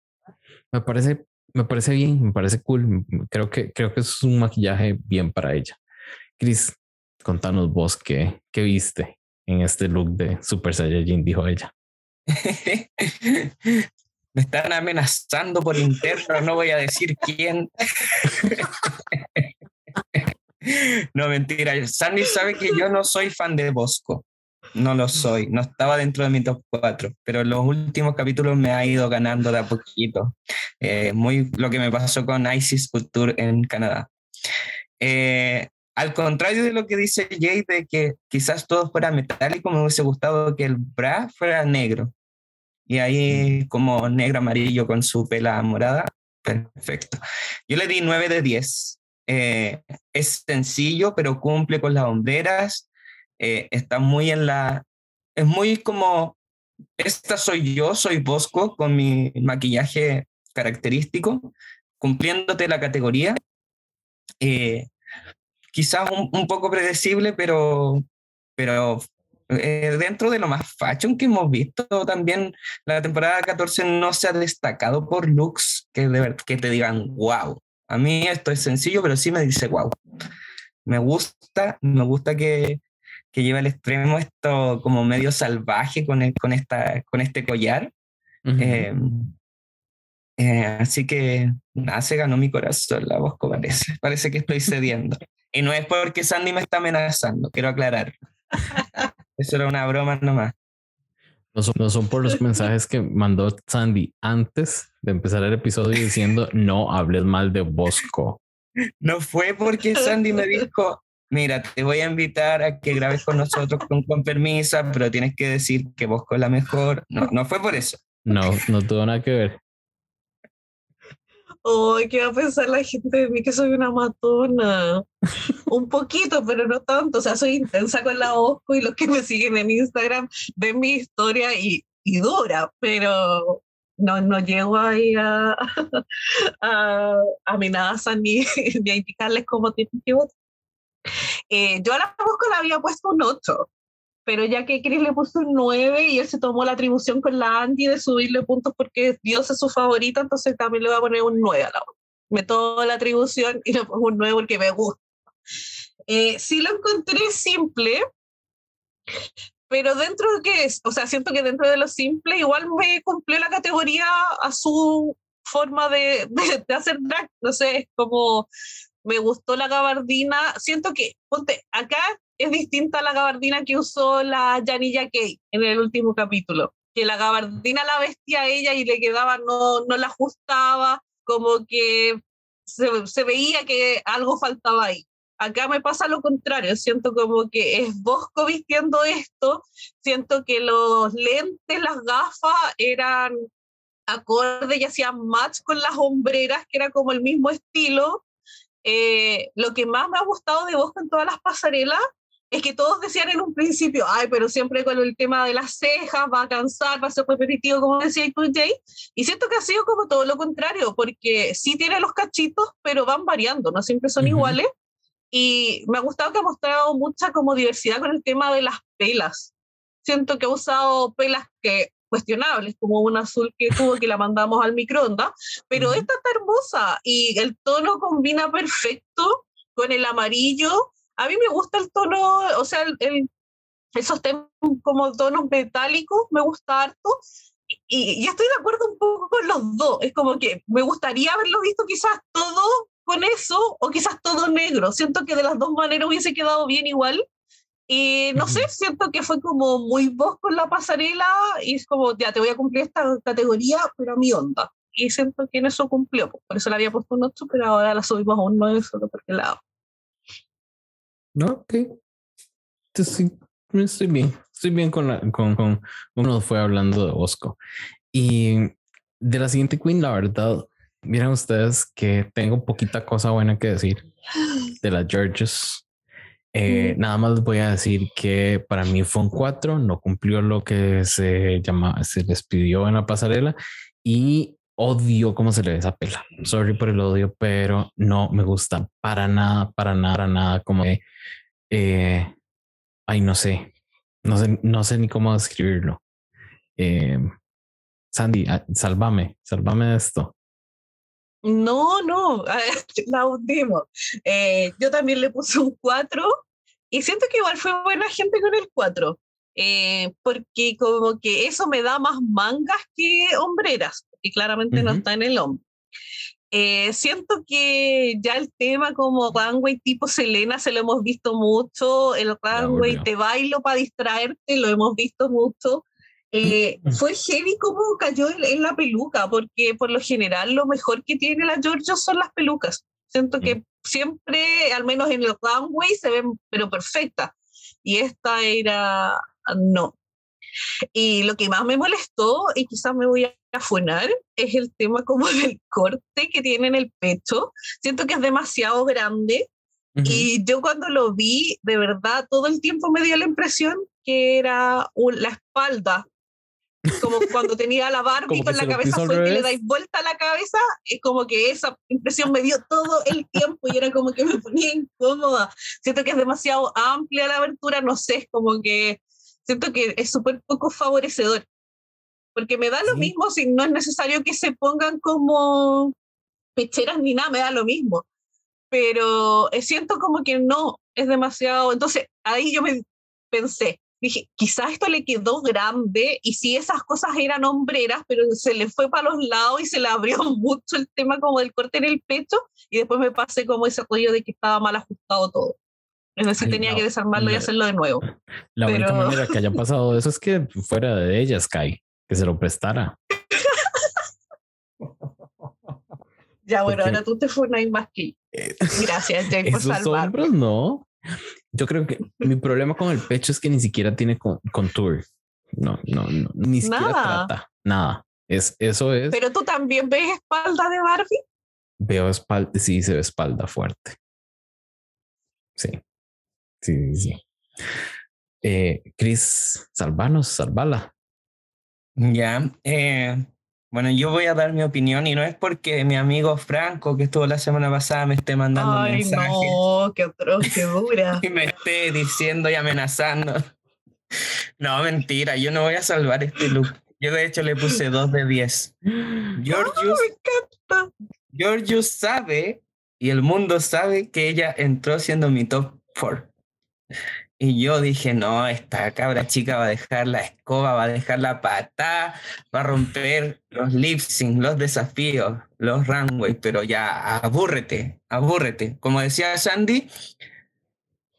me parece, me parece bien, me parece cool. Creo que, creo que es un maquillaje bien para ella. Chris, contanos vos qué, qué viste en este look de Super Saiyajin, dijo ella. [LAUGHS] Me están amenazando por interno, no voy a decir quién. [LAUGHS] no, mentira. Sandy sabe que yo no soy fan de Bosco. No lo soy, no estaba dentro de mi top 4, pero los últimos capítulos me ha ido ganando de a poquito. Eh, muy lo que me pasó con Isis Culture en Canadá. Eh, al contrario de lo que dice Jay, de que quizás todo fuera metálico, me hubiese gustado que el bra fuera negro. Y ahí como negro amarillo con su pela morada, perfecto. Yo le di 9 de 10. Eh, es sencillo, pero cumple con las honderas eh, está muy en la, es muy como, esta soy yo, soy Bosco con mi maquillaje característico, cumpliéndote la categoría. Eh, quizás un, poco predecible, pero, pero eh, dentro de lo más fashion que hemos visto también, la temporada 14 no se ha destacado por looks que, de, que te digan, wow. A mí esto es sencillo, pero sí me dice, wow. Me gusta, me gusta que, que lleva al extremo esto como medio salvaje con, con, esta, con este collar. Eh, eh, así que nada, se ganó mi corazón la voz, parece. [LAUGHS] Parece que estoy cediendo. y no es porque Sandy me está amenazando, quiero aclarar. [LAUGHS] Eso era una broma nomás. No son, no son por los mensajes que mandó Sandy antes de empezar el episodio diciendo no hables mal de Bosco. No fue porque Sandy me dijo, mira, te voy a invitar a que grabes con nosotros con, con permisa, pero tienes que decir que Bosco es la mejor. No, no fue por eso. No, no tuvo nada que ver. Oh, ¿qué va a pensar la gente de mí que soy una matona? Un poquito, pero no tanto. O sea, soy intensa con la Osco y los que me siguen en Instagram ven mi historia y, y dura, pero no, no llego ahí a, [LAUGHS] a amenazas ni, [LAUGHS] ni a indicarles cómo tienen que votar. Eh, yo a la Osco le había puesto un 8, pero ya que Chris le puso un 9 y él se tomó la atribución con la Andy de subirle puntos porque Dios es su favorita, entonces también le voy a poner un 9 a la Osco. Me tomo la atribución y le pongo un 9 porque me gusta. Eh, sí lo encontré simple, pero dentro de que es, o sea, siento que dentro de lo simple igual me cumplió la categoría a su forma de, [LAUGHS] de, hacer drag, no sé, es como me gustó la gabardina, siento que, ponte, acá es distinta a la gabardina que usó la Janilla Kay en el último capítulo, que la gabardina la vestía ella y le quedaba, no, no la ajustaba, como que se, se veía que algo faltaba ahí. Acá me pasa lo contrario, siento como que es Bosco vistiendo esto, siento que los lentes, las gafas eran acorde y hacían match con las hombreras, que era como el mismo estilo. Eh, lo que más me ha gustado de Bosco en todas las pasarelas es que todos decían en un principio, ay, pero siempre con el tema de las cejas va a cansar, va a ser repetitivo, como decía tú, Jay. Y siento que ha sido como todo lo contrario, porque sí tiene los cachitos, pero van variando, no siempre son iguales. Y me ha gustado que ha mostrado mucha como diversidad con el tema de las pelas. Siento que ha usado pelas que cuestionables, como una azul que tuvo que la mandamos al microondas, pero esta está hermosa y el tono combina perfecto con el amarillo. A mí me gusta el tono, o sea, el, esos temas como tonos metálicos, me gusta harto. Y, y, estoy de acuerdo un poco con los dos. Es como que me gustaría haberlo visto quizás todo con eso o quizás todo negro. Siento que de las dos maneras hubiese quedado bien igual. Y no sé, siento que fue como muy vos con la pasarela y es como, ya te voy a cumplir esta categoría, pero a mi onda. Y siento que en eso cumplió, pues, por eso le había puesto un 8, pero ahora la subimos a un 9 solo porque lado. No, ok. Entonces, estoy bien. Estoy bien con, la, con, con uno fue hablando de Bosco. Y de la siguiente Queen, la verdad, Miren ustedes que tengo poquita cosa buena que decir de las Georges. Eh, nada más voy a decir que para mí fue un 4, no cumplió lo que se llama, se les pidió en la pasarela y odio cómo se le ve esa pela. Sorry por el odio, pero no me gusta para nada, para nada, para nada. Como que, eh, ay, no sé, no sé, no sé ni cómo describirlo. Eh, Sandy, ah, sálvame, sálvame de esto. No, no, [LAUGHS] la hundimos. Eh, yo también le puse un 4 y siento que igual fue buena gente con el 4, eh, porque como que eso me da más mangas que hombreras, y claramente no está en el hombre. Eh, siento que ya el tema como runway tipo Selena se lo hemos visto mucho, el runway te bailo para distraerte lo hemos visto mucho, eh, fue heavy como cayó en, la peluca, porque por lo general lo mejor que tiene la Giorgio son las pelucas. Siento que siempre, al menos en el runway, se ven pero perfectas. Y esta era no. Y lo que más me molestó, y quizás me voy a afunar, es el tema como [LAUGHS] del corte que tiene en el pecho. Siento que es demasiado grande. Y yo cuando lo vi, de verdad, todo el tiempo me dio la impresión que era la espalda como cuando tenía la Barbie con la cabeza suelta y le dais vuelta a la cabeza, es como que esa impresión me dio todo el tiempo y era como que me ponía incómoda. Siento que es demasiado amplia la abertura, no sé, es como que siento que es súper poco favorecedor. Porque me da lo mismo si no es necesario que se pongan como pecheras ni nada, me da lo mismo. Pero eh, siento como que no, es demasiado. Entonces ahí yo me pensé, dije, quizás esto le quedó grande y si esas cosas eran hombreras, pero se le fue para los lados y se le abrió [LAUGHS] mucho el tema como del corte en el pecho y después me pasé como ese rollo de que estaba mal ajustado todo. Es decir, tenía que desarmarlo y hacerlo de nuevo. La única manera que haya pasado eso es que fuera de ella, Sky, que se lo prestara. [LAUGHS] ya, bueno, ahora tú te funas más que eh, Gracias, Jay, [LAUGHS] por Esos hombros no. Yo creo que mi problema con el pecho es que ni siquiera tiene contour. No, no, no, ni siquiera trata nada. Es, eso es. Pero tú también ves espalda de Barbie. Veo espalda, sí, se ve espalda fuerte. Sí, sí, sí. Eh, Cris, salvanos, salvala. Ya, eh, bueno, yo voy a dar mi opinión y no es porque mi amigo Franco, que estuvo la semana pasada, me esté mandando Ay, mensajes no, qué atroz, qué dura. [LAUGHS] y me esté diciendo y amenazando. No, mentira, yo no voy a salvar este look. Yo de hecho le puse 2 de 10. Georgius, me encanta. Georgius sabe y el mundo sabe que ella entró siendo mi top 4. Y yo dije, no, esta cabra chica va a dejar la escoba, va a dejar la patada, va a romper los lip sync, los desafíos, los runway, pero ya, abúrrete, abúrrete. Como decía Sandy,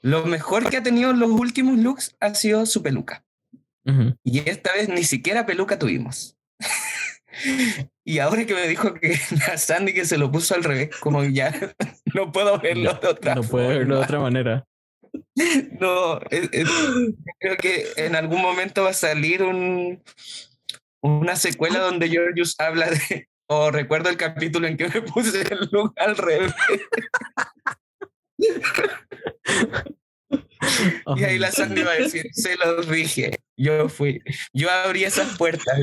lo mejor que ha tenido en los últimos looks ha sido su peluca. Ujú. Y esta vez ni siquiera peluca tuvimos. [LAUGHS] y ahora que me dijo que [LAUGHS] a Sandy que se lo puso al revés, como ya [LAUGHS] no puedo verlo de otra No puede verlo de otra manera. No, es- es- creo que en algún momento va a salir un, una secuela donde Georgius habla de, o recuerdo el capítulo en que me puse el look al revés. Y ahí la Sandy va a decir, se lo dije, yo fui, yo abrí esas puertas.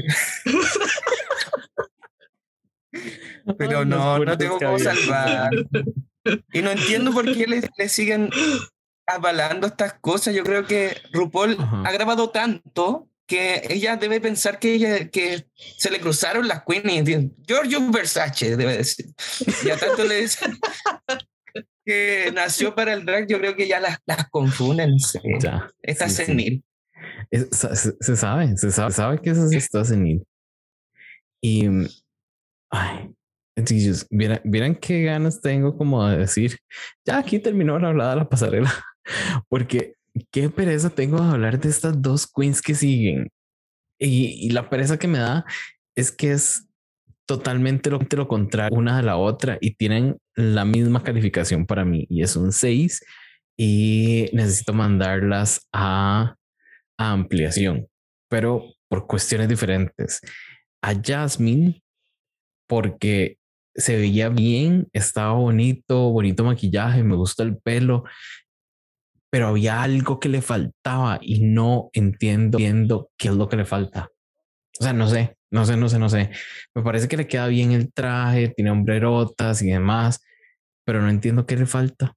Pero no, no tengo cómo salvar. Y no entiendo por qué le, le siguen avalando estas cosas. Yo creo que RuPaul Ajá. ha grabado tanto que ella debe pensar que ella que se le cruzaron las queens. Giorgio Versace debe decir. Y a tanto le dicen [LAUGHS] que nació para el drag, yo creo que ya las, las confunden. Ya. Está sí, sí. senil. Es- se, se- sabe, se sabe, se sabe que eso sí está senil. Y, ay, vieran, vieran qué ganas tengo como de decir, ya aquí terminó la hablada de la pasarela, porque qué pereza tengo de hablar de estas dos queens que siguen. Y, la pereza que me da es que es totalmente lo, lo contrario una de la otra y tienen la misma calificación para mí y es un 6 y necesito mandarlas a a ampliación, pero por cuestiones diferentes. A Jasmine, porque se veía bien, estaba bonito, bonito maquillaje, me gusta el pelo, pero había algo que le faltaba y no entiendo, entiendo qué es lo que le falta. O sea, no sé, no sé, no sé, no sé. Me parece que le queda bien el traje, tiene hombrerotas y demás, pero no entiendo qué le falta.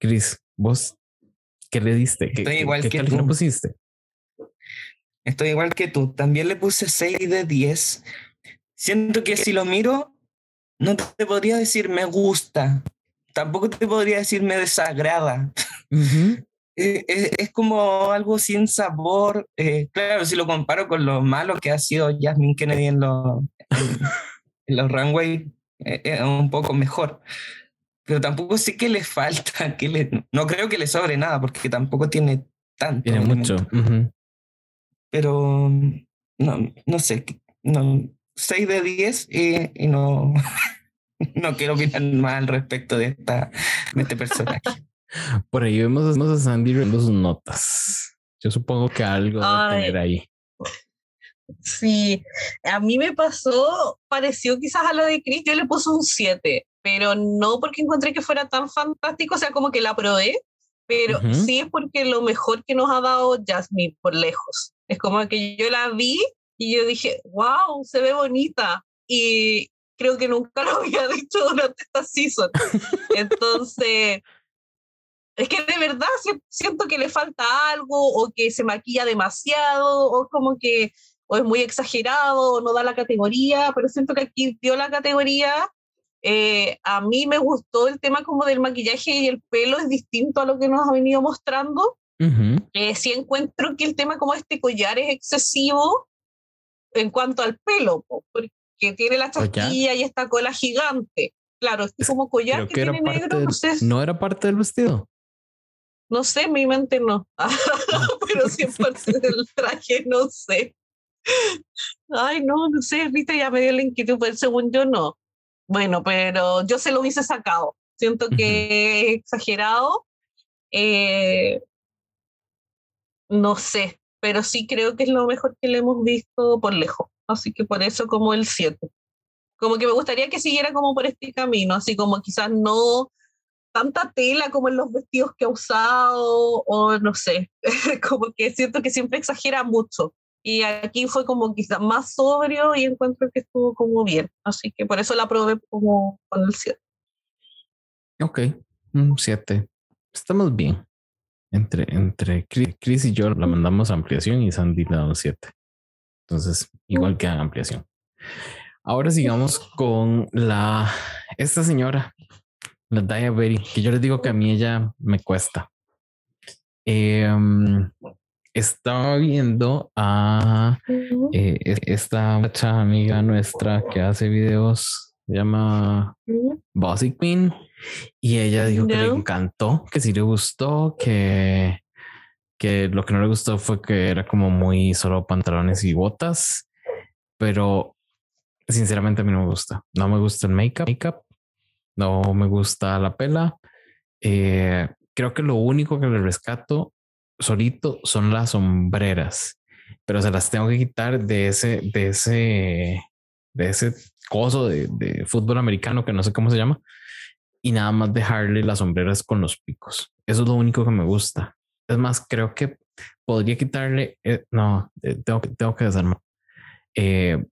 Chris, vos, ¿qué le diste? ¿Qué, Estoy igual qué que tú. pusiste? Estoy igual que tú. También le puse 6 de 10. Siento que si lo miro, no te podría decir me gusta. Tampoco te podría decir me desagrada. Ujú. [LAUGHS] Eh, Es, es como algo sin sabor. Eh, claro, si lo comparo con lo malo que ha sido Jasmine Kennedy en los, en, los runway, eh, es un poco mejor. Pero tampoco sé qué le falta. [LAUGHS] Que le, no creo que le sobre nada, porque tampoco tiene tanto. Tiene mucho. obviamente ujú. pero no, no sé, no, 6 de 10 y, y no, [LAUGHS] no quiero opinar más al respecto de, esta, de este personaje. [LAUGHS] Por ahí vemos, vemos a Sandy viendo sus notas. Yo supongo que algo debe tener ahí. Sí, a mí me pasó, pareció quizás a la de Chris, yo le puse un 7, pero no porque encontré que fuera tan fantástico, o sea, como que la probé, pero sí es porque lo mejor que nos ha dado Jasmine por lejos. Es como que yo la vi y yo dije, wow, se ve bonita. Y creo que nunca lo había dicho durante esta season. Entonces, es que de verdad si- siento que le falta algo o que se maquilla demasiado o como que o es muy exagerado o no da la categoría, pero siento que aquí dio la categoría. Eh, a mí me gustó el tema como del maquillaje y el pelo es distinto a lo que nos ha venido mostrando. Ujú. Eh, sí encuentro que el tema como este collar es excesivo en cuanto al pelo, po, porque tiene la chasquilla y esta cola gigante. Claro, Es- como collar Creo que, que tiene negro, del, no sé, no era parte del vestido. no sé, mi mente no. [LAUGHS] Pero si es parte [LAUGHS] del traje, no sé. Ay, no, no sé, Rita ya me dio la inquietud, pero según yo no. Bueno, pero yo se lo hubiese sacado. Siento que es exagerado. Eh, no sé, pero sí creo que es lo mejor que le hemos visto por lejos. Así que por eso como el 7. Como que me gustaría que siguiera como por este camino, así como quizás no tanta tela como en los vestidos que ha usado, o no sé, [LAUGHS] como que siento que siempre exagera mucho. Y aquí fue como quizás más sobrio y encuentro que estuvo como bien. Así que por eso la probé como con el 7. Ok, un 7. Estamos bien. Entre, entre Chris y yo la mandamos a ampliación y Sandy da un 7. Entonces, igual que a ampliación. Ahora sigamos con la esta señora, la Diabetes, que yo les digo que a mí ella me cuesta. Eh, estaba viendo a eh, esta mucha amiga nuestra que hace videos, se llama Bossy Queen, y ella dijo que le encantó, que sí le gustó, que, que lo que no le gustó fue que era como muy solo pantalones y botas, pero sinceramente a mí no me gusta. No me gusta el make no me gusta la pela. Eh, creo que lo único que le rescato solito son las sombreras, pero se las tengo que quitar de ese, de ese, de ese coso de, de fútbol americano que no sé cómo se llama y nada más dejarle las sombreras con los picos. Eso es lo único que me gusta. Es más, creo que podría quitarle, eh, no, eh, tengo que, tengo que desarmar. Eh,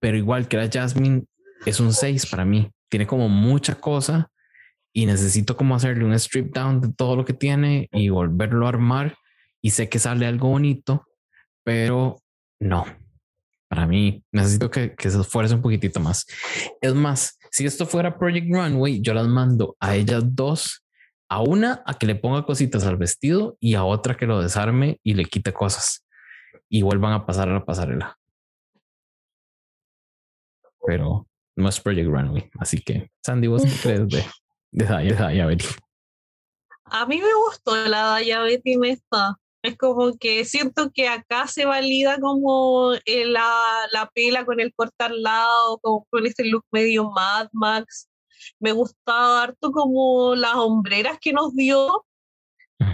pero igual que la Jasmine, es un 6 para mí. Tiene como mucha cosa y necesito como hacerle un strip down de todo lo que tiene y volverlo a armar y sé que sale algo bonito, pero no. Para mí necesito que, que se esfuerce un poquitito más. Es más, si esto fuera Project Runway, yo las mando a ellas dos, a una a que le ponga cositas al vestido y a otra que lo desarme y le quite cosas y vuelvan a pasar a la pasarela. Pero no es Project Runway, así que Sandy, vos qué crees de, de Daya, Betty. A mí me gustó la Daya Betty esta. Es como que siento que acá se valida como eh, la, la pela con el corte al lado, como con este look medio Mad Max. Me gustaba harto como las hombreras que nos dio,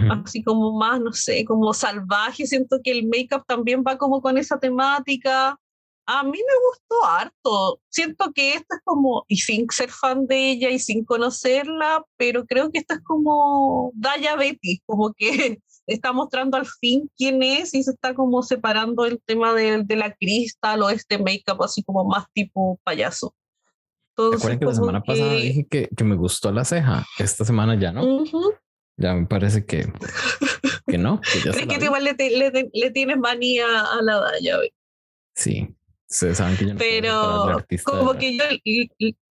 así como más, no sé, como salvaje. Siento que el make-up también va como con esa temática a mí me gustó harto. Siento que esto es como, y sin ser fan de ella y sin conocerla, pero creo que esto es como Daya Betty, como que [LAUGHS] está mostrando al fin quién es y se está como separando el tema de, de la cristal o este make-up así como más tipo payaso. Entonces, que la semana pasada dije que, que, me gustó la ceja? Esta semana ya no. Ya me parece que, que no. [LAUGHS] Que ya que igual le, le, le, tienes manía a la Daya Betty. Sí, pero como que yo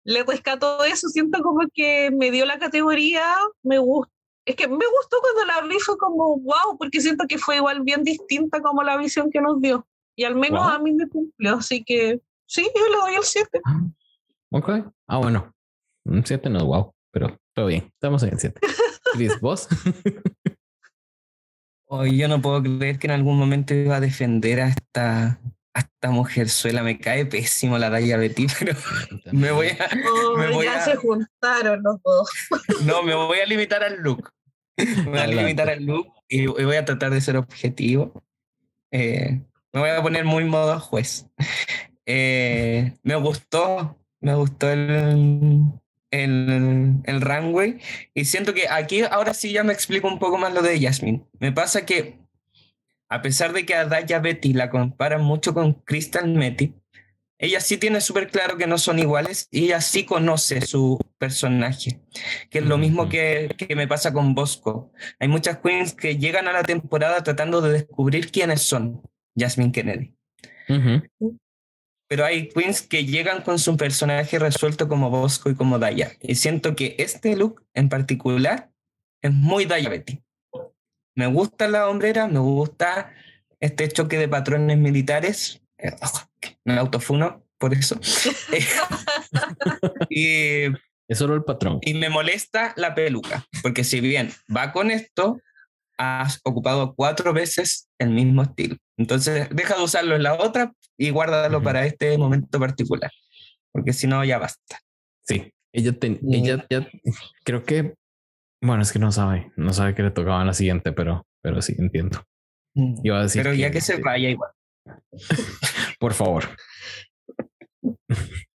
le rescato eso, siento como que me dio la categoría, me gusta. Es que me gustó cuando la vi, fue como wow, porque siento que fue igual bien distinta como la visión que nos dio. Y al menos a mí me cumplió, así que sí, yo le doy el 7. Ah, ok. Ah, bueno, un 7 no es wow, pero todo bien, estamos en el 7. [LAUGHS] Chris, ¿vos? [LAUGHS] Hoy yo no puedo creer que en algún momento iba a defender a esta a esta mujerzuela me cae pésimo la talla Betty, [LAUGHS] pero me voy a. Oh, ya se juntaron los dos. No, me voy a limitar al look. Me voy a limitar al look y, voy a tratar de ser objetivo. Eh, me voy a poner muy modo juez. Eh, me gustó, me gustó el, el, el runway y siento que aquí ahora sí ya me explico un poco más lo de Jasmine. Me pasa que a pesar de que a Daya Betty la comparan mucho con Crystal Metty, ella sí tiene súper claro que no son iguales y ella sí conoce su personaje, que es lo mismo que, que, me pasa con Bosco. Hay muchas queens que llegan a la temporada tratando de descubrir quiénes son Jasmine Kennedy. Pero hay queens que llegan con su personaje resuelto como Bosco y como Daya. Y siento que este look en particular es muy Daya Betty. Me gusta la hombrera, me gusta este choque de patrones militares. Eh, me autofuno por eso. [LAUGHS] y, es solo el patrón. Y me molesta la peluca, porque si bien va con esto, has ocupado cuatro veces el mismo estilo. Entonces, deja de usarlo en la otra y guárdalo para este momento particular, porque si no, ya basta. Sí, ella, ella ya, creo que bueno, es que no sabe, no sabe que le tocaba en la siguiente, pero, pero sí entiendo. Mm. Iba a decir pero ya que se vaya igual. [LAUGHS] Por favor. [LAUGHS]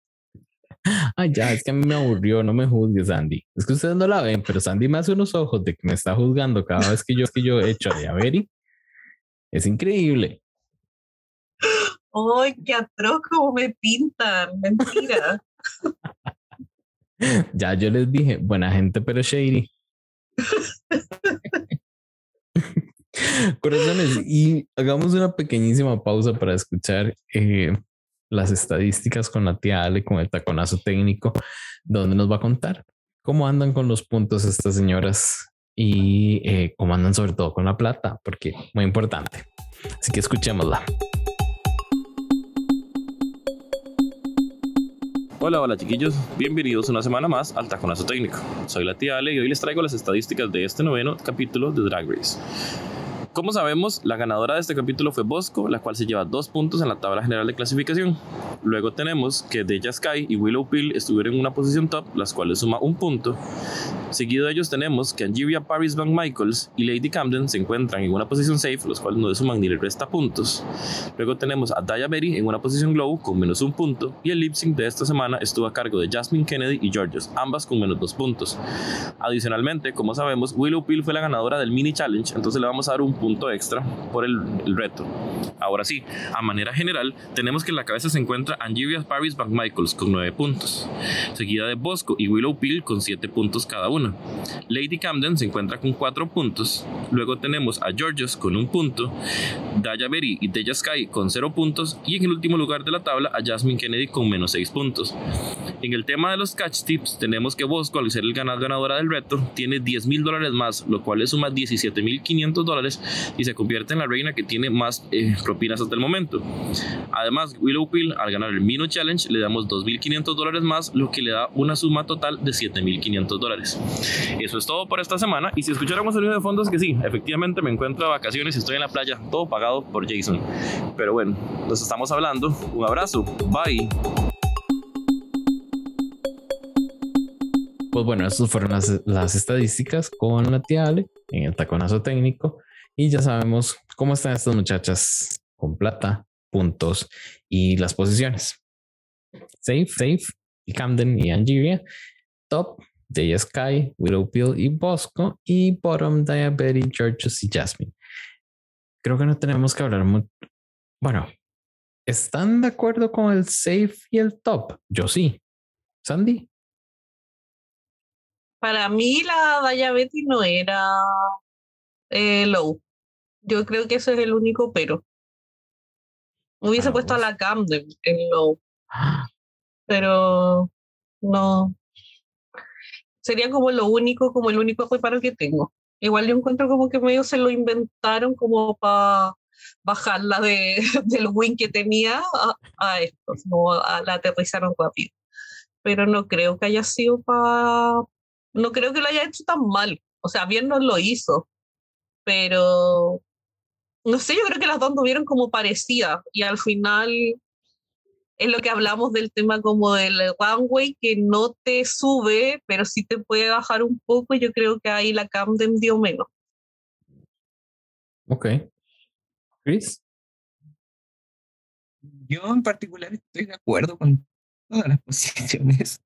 [LAUGHS] Ay, ya, es que a mí me aburrió, no me juzgues, Sandy. Es que ustedes no la ven, pero Sandy me hace unos ojos de que me está juzgando cada vez que yo, que yo he hecho de Averi. Es increíble. ¡Ay, qué atroz como me pintan! Mentira. [LAUGHS] ya yo les dije, buena gente, pero shady. [LAUGHS] Corazones, y hagamos una pequeñísima pausa para escuchar eh, las estadísticas con la tía Ale, con el taconazo técnico, donde nos va a contar cómo andan con los puntos estas señoras y eh, cómo andan sobre todo con la plata, porque muy importante. Así que escuchémosla. Hola, hola chiquillos, bienvenidos una semana más al Taconazo Técnico. Soy la tía Ale y hoy les traigo las estadísticas de este noveno capítulo de Drag Race. Como sabemos, la ganadora de este capítulo fue Bosco, la cual se lleva dos puntos en la tabla general de clasificación. Luego tenemos que Deja Sky y Willow Pill estuvieron en una posición top, las cuales suma un punto. Seguido de ellos tenemos que Angeria Paris Van Michaels y Lady Camden se encuentran en una posición safe, los cuales no le suman ni le resta puntos. Luego tenemos a Daya Berry en una posición glow con menos un punto y el lip sync de esta semana estuvo a cargo de Jasmine Kennedy y Georges, ambas con menos dos puntos. Adicionalmente, como sabemos, Willow Pill fue la ganadora del mini challenge, entonces le vamos a dar un punto extra por el, reto. Ahora sí, a manera general, tenemos que en la cabeza se encuentra Angeria Paris Van Michaels con nueve puntos, seguida de Bosco y Willow Pill con siete puntos cada uno. Lady Camden se encuentra con 4 puntos. Luego tenemos a Georges con un punto, Daya Berry y Deja Sky con 0 puntos. Y en el último lugar de la tabla a Jasmine Kennedy con menos 6 puntos. En el tema de los catch tips, tenemos que Bosco, al ser el ganador ganadora del reto, tiene 10 mil dólares más, lo cual es suma 17 mil 500 dólares y se convierte en la reina que tiene más eh, propinas hasta el momento. Además, Willow Pill, al ganar el Mino Challenge, le damos 2.500 dólares más, lo que le da una suma total de 7.500 dólares. Eso es todo por esta semana. Y si escucháramos el video de fondo, es que sí, efectivamente me encuentro de vacaciones y estoy en la playa, todo pagado por Jason. Pero bueno, nos estamos hablando. Un abrazo. Bye. Pues bueno, esas fueron las, las, estadísticas con la tía Ale en el taconazo técnico. Y ya sabemos cómo están estas muchachas con plata, puntos y las posiciones. Safe, Safe, y Camden y Angeria. Top Jay Sky, Widowpill y Bosco, y Bottom, Diabetes, Georges y Jasmine. Creo que no tenemos que hablar mucho. Bueno, ¿están de acuerdo con el safe y el top? Yo sí. Sandy. Para mí la Diabetes no era eh, low. Yo creo que ese es el único pero. Hubiese ah, puesto a la Camden en low. Pero no, sería como lo único, como el único reparo que tengo. Igual yo encuentro como que medio se lo inventaron como para bajarla de, [LAUGHS] del win que tenía a, esto, no la aterrizaron rápido. Pero no creo que haya sido para... No creo que lo haya hecho tan mal. O sea, bien no lo hizo, pero no sé, yo creo que las dos tuvieron como parecida y al final es lo que hablamos del tema como del runway que no te sube, pero sí te puede bajar un poco. Yo creo que ahí la Camden dio menos. Ok. Chris. Yo en particular estoy de acuerdo con todas las [LAUGHS] posiciones.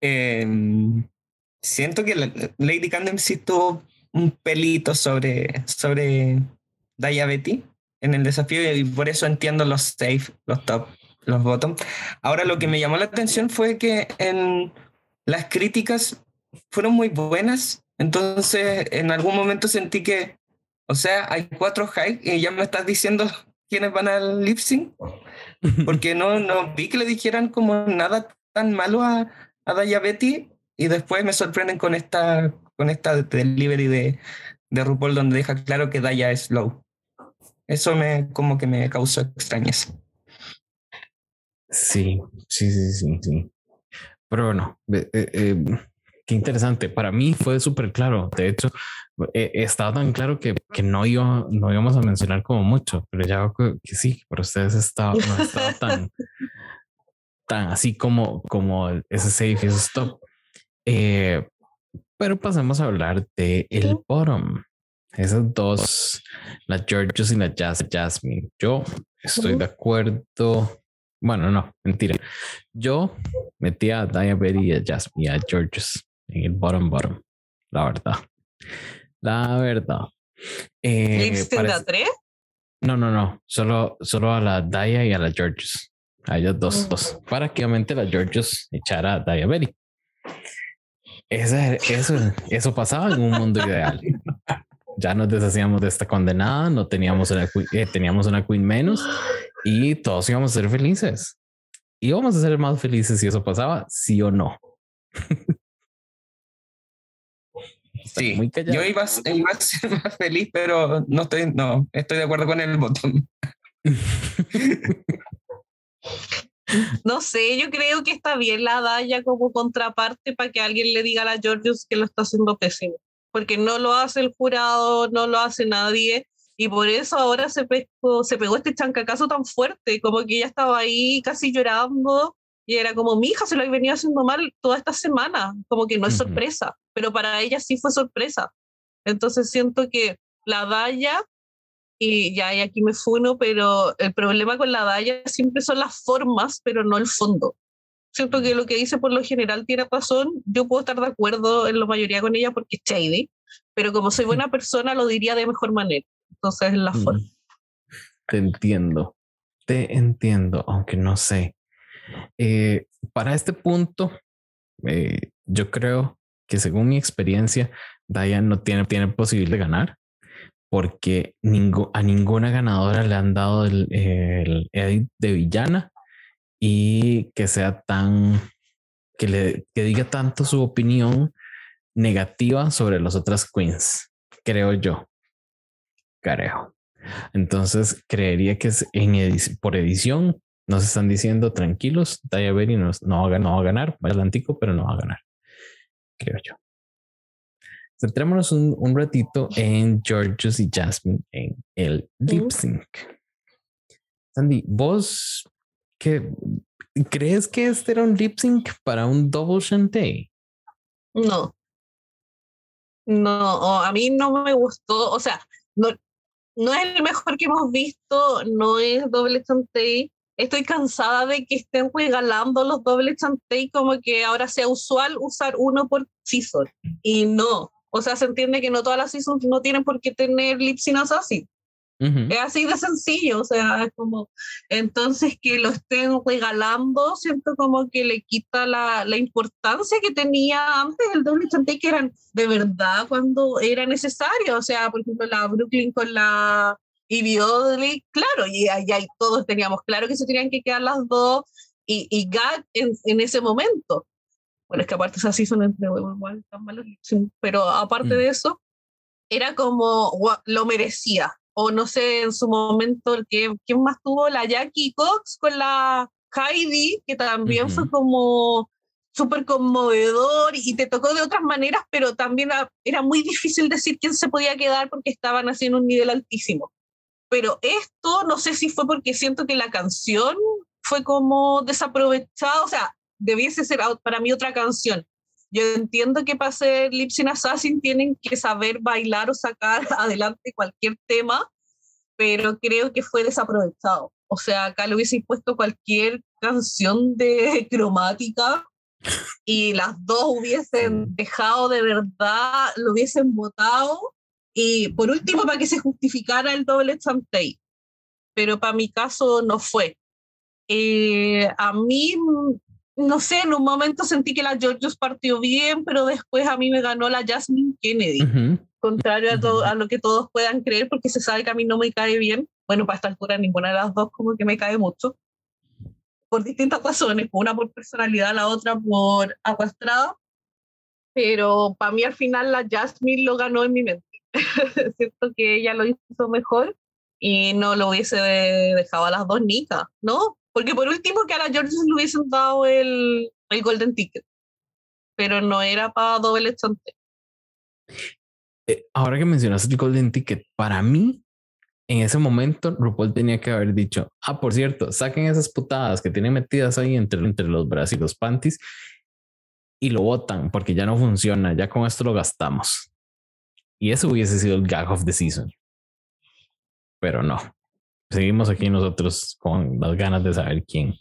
Em, siento que Lady Camden sí tuvo un pelito sobre, sobre Diabetes en el desafío y por eso entiendo los safe, los top los bottom. Ahora lo que me llamó la atención fue que en las críticas fueron muy buenas, entonces en algún momento sentí que, o sea, hay cuatro high y ya me estás diciendo [LAUGHS] quiénes van al lip sync, porque no, no vi que le dijeran como nada tan malo a, a Daya Betty y después me sorprenden con esta, con esta delivery de, de RuPaul donde deja claro que Daya es low. Eso me como que me causó extrañeza. Sí, sí, sí, sí, sí. Pero bueno, eh, eh, qué interesante. Para mí fue súper claro. De hecho, eh, estaba tan claro que, que no, iba, no íbamos a mencionar como mucho, pero ya que, que sí, pero ustedes estaba, no estaba tan, [LAUGHS] tan así como, como ese safe y ese stop. Pero pasemos a hablar de el bottom. Esas dos, la Georges y la Jasmine. Yo estoy de acuerdo. Bueno, no, mentira. Yo metía a Diabetes y a Jasmine y a Georges en el bottom bottom. La verdad. La verdad. Eh, parece... tres? No, no, no. Solo, solo a la Daya y a la Georges. A ellas dos, mm. dos. Para que obviamente la Georges echara a Diabetes. [LAUGHS] eso, eso pasaba en un mundo ideal ya nos deshacíamos de esta condenada, no teníamos una, eh, teníamos una queen menos y todos íbamos a ser felices. Íbamos a ser más felices si eso pasaba, sí o no. [LAUGHS] Sí, yo iba a, ser más feliz, pero no estoy, no, estoy de acuerdo con el botón. [LAUGHS] No sé, yo creo que está bien la Daya como contraparte para que alguien le diga a la Georgios que lo está haciendo pésimo porque no lo hace el jurado, no lo hace nadie, y por eso ahora se pegó, se pegó este chancacazo tan fuerte, como que ella estaba ahí casi llorando, y era como, mi hija se lo ha venido haciendo mal toda esta semana, como que no es sorpresa, pero para ella sí fue sorpresa. Entonces siento que la Daya, y ya y aquí me funo, pero el problema con la Daya siempre son las formas, pero no el fondo siento que lo que dice por lo general tiene razón. Yo puedo estar de acuerdo en la mayoría con ella porque es shady, pero como soy buena persona lo diría de mejor manera. Entonces es la mm. forma. Te entiendo, te entiendo, aunque no sé. Eh, para este punto, eh, yo creo que según mi experiencia, Diane no tiene, tiene posibilidad de ganar porque a ninguna ganadora le han dado el, edit de villana y que sea tan, que le que diga tanto su opinión negativa sobre las otras queens, creo yo. Creo. Entonces creería que es en por edición nos están diciendo tranquilos, Daya Berry no, no, va, no va a ganar, va adelantico, pero no va a ganar. Creo yo. Centrémonos un, un ratito en Georges y Jasmine en el lip sync. Sandy, vos que ¿Crees que este era un lip sync para un double shantae? No. No, a mí no me gustó. O sea, no, no es el mejor que hemos visto, no es doble shantae. Estoy cansada de que estén regalando los doble shantae como que ahora sea usual usar uno por season. Y no. O sea, se entiende que no todas las seasons no tienen por qué tener lip sync así. Es así de sencillo, o sea, es como, entonces que lo estén regalando, siento como que le quita la, la importancia que tenía antes el doble que eran de verdad cuando era necesario, o sea, por ejemplo, la Brooklyn con la Ivy claro, y ahí todos teníamos claro que se tenían que quedar las dos, y, y Gag en, en ese momento. Bueno, es que aparte esas sí son entre igual tan malos, pero aparte mm. de eso, era como, lo merecía, o no sé, en su momento, ¿quién más tuvo? La Jackie Cox con la Heidi, que también fue como súper conmovedor y te tocó de otras maneras, pero también era, muy difícil decir quién se podía quedar porque estaban haciendo un nivel altísimo. Pero esto, no sé si fue porque siento que la canción fue como desaprovechada, o sea, debiese ser para mí otra canción. Yo entiendo que para ser Lip Assassin tienen que saber bailar o sacar [LAUGHS] adelante cualquier tema, pero creo que fue desaprovechado. O sea, acá le hubiese puesto cualquier canción de [LAUGHS] cromática y las dos hubiesen dejado de verdad, lo hubiesen votado y por último para que se justificara el doble chantey. Pero para mi caso no fue. Eh, a mí no sé, en un momento sentí que la Georgios partió bien, pero después a mí me ganó la Jasmine Kennedy, contrario a, todo, a lo que todos puedan creer, porque se sabe que a mí no me cae bien. Bueno, para esta altura ninguna de las dos como que me cae mucho, por distintas razones, una por personalidad, la otra por aguastrada, pero para mí al final la Jasmine lo ganó en mi mente. [LAUGHS] Siento que ella lo hizo mejor y no lo hubiese dejado a las dos nicas, ¿no? Porque por último que a la George le hubiesen dado el, el Golden Ticket, pero no era para doble chante. Eh, ahora que mencionas el Golden Ticket, para mí, en ese momento, RuPaul tenía que haber dicho, ah, por cierto, saquen esas putadas que tienen metidas ahí entre, entre los brazos y los panties y lo botan porque ya no funciona, ya con esto lo gastamos. Y eso hubiese sido el gag of the season. Pero no. Seguimos aquí nosotros con las ganas de saber quién,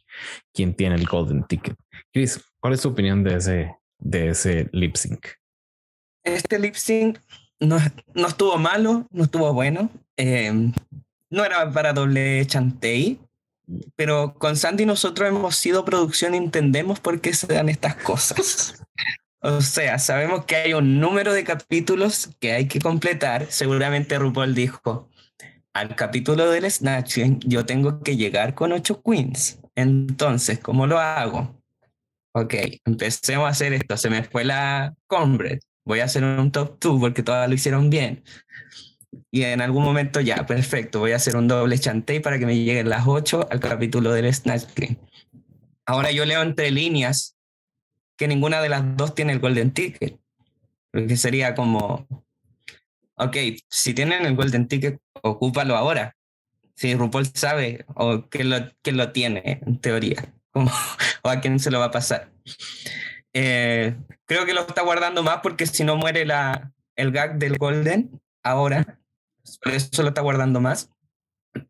quién tiene el golden ticket. Chris, ¿cuál es tu opinión de ese, de ese lip sync? Este lip sync no, no estuvo malo, no estuvo bueno. Eh, no era para doble chantey, pero con Sandy nosotros hemos sido producción y entendemos por qué se dan estas cosas. [LAUGHS] O sea, sabemos que hay un número de capítulos que hay que completar. Seguramente RuPaul dijo, al capítulo del Snatching yo tengo que llegar con ocho queens. Entonces, ¿cómo lo hago? Ok, empecemos a hacer esto. Se me fue la Cornbread. Voy a hacer un top 2 porque todas lo hicieron bien. Y en algún momento ya, perfecto, voy a hacer un doble chantey para que me lleguen las 8 al capítulo del Snatch. Ahora yo leo entre líneas que ninguna de las dos tiene el Golden Ticket. Porque sería como, ok, si tienen el Golden Ticket, ocúpalo ahora. Si RuPaul sabe o que lo, que lo tiene, en teoría, [LAUGHS] como, o a quién se lo va a pasar. Eh, creo que lo está guardando más porque si no muere la, el gag del Golden ahora, por eso lo está guardando más.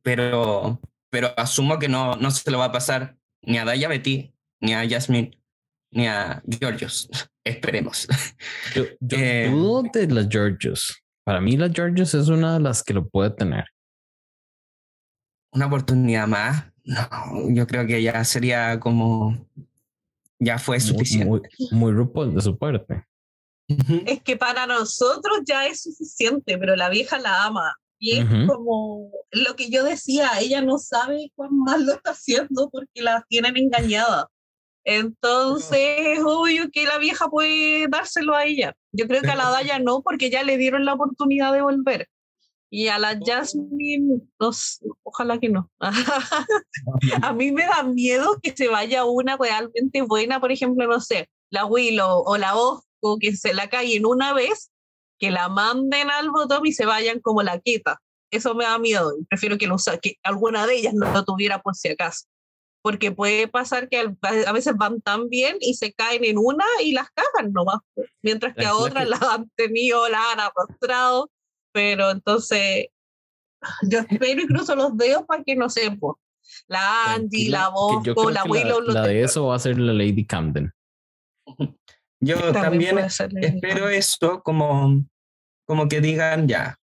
Pero, pero asumo que no, no se lo va a pasar ni a Daya Betty, ni a Jasmine, ni a Georgios. [LAUGHS] Esperemos. Yo, yo Eh, dudo de las Georgios. Para mí, las Georgios es una de las que lo puede tener. Una oportunidad más. No, yo creo que ya sería como. Ya fue suficiente. muy, muy RuPaul de su parte. Es que para nosotros ya es suficiente, pero la vieja la ama. Y es como lo que yo decía, ella no sabe cuán mal lo está haciendo porque la tienen engañada. Entonces, es obvio que la vieja puede dárselo a ella. Yo creo que a la Daya no, porque ya le dieron la oportunidad de volver. Y a la Jasmine, no ojalá que no. [LAUGHS] a mí me da miedo que se vaya una realmente buena, por ejemplo, no sé, la Willow o la Osco, que se la caen una vez, que la manden al botón y se vayan como la queta. Eso me da miedo. Prefiero que, lo que alguna de ellas no lo tuviera por si acaso. Porque puede pasar que a veces van tan bien y se caen en una y las cagan nomás. Mientras que a otras las han tenido, las han arrastrado. Pero entonces, yo espero incluso los dedos para que no sé, po, la Angie, Tranquila, la Bosco, la Willow, lo la, de eso va a ser la Lady Camden. Yo También también espero eso como, como que digan ya.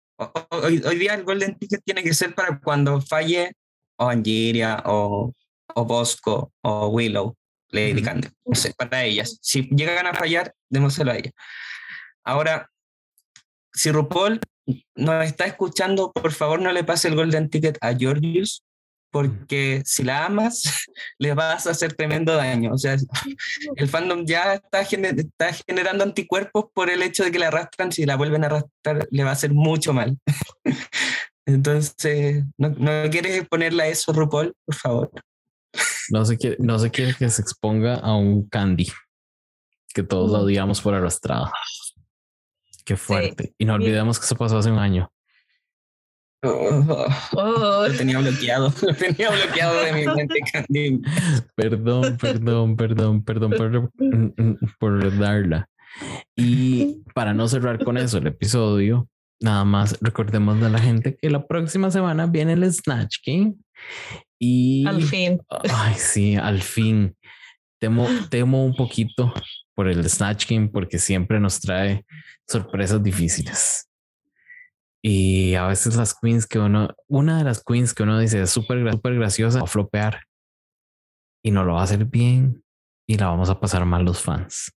Hoy, hoy día el Golden Ticket tiene que ser para cuando falle o Angiria o, o Bosco o Willow, Lady. Camden. No sé, para ellas. Si llegan a fallar, démoselo a ellas. Ahora, si RuPaul nos está escuchando, por favor no le pase el Golden Ticket a Georgius, porque si la amas, [LAUGHS] le vas a hacer tremendo daño. O sea, [LAUGHS] el fandom ya está, gener- está generando anticuerpos por el hecho de que la arrastran. Si la vuelven a arrastrar, le va a hacer mucho mal. [LAUGHS] Entonces, ¿no, no quieres ponerle a eso, RuPaul, por favor? No se quiere, no se quiere que se exponga a un candy que todos la Mm. odiamos por arrastrada. Qué fuerte. Y no olvidemos que eso pasó hace un año. Oh, Oh, lo tenía bloqueado, lo tenía bloqueado de mi [LAUGHS] mente, Candy. Perdón, perdón, perdón, perdón por, por darla. Y para no cerrar con eso el episodio, nada más recordemos a la gente que la próxima semana viene el Snatch Game. Y al fin. Ay, sí, al fin. Temo, [GASPS] temo un poquito por el Snatch Game porque siempre nos trae sorpresas difíciles. Y a veces las queens que uno, una de las queens que uno dice es súper súper graciosa, va a flopear y no lo va a hacer bien y la vamos a pasar mal los fans.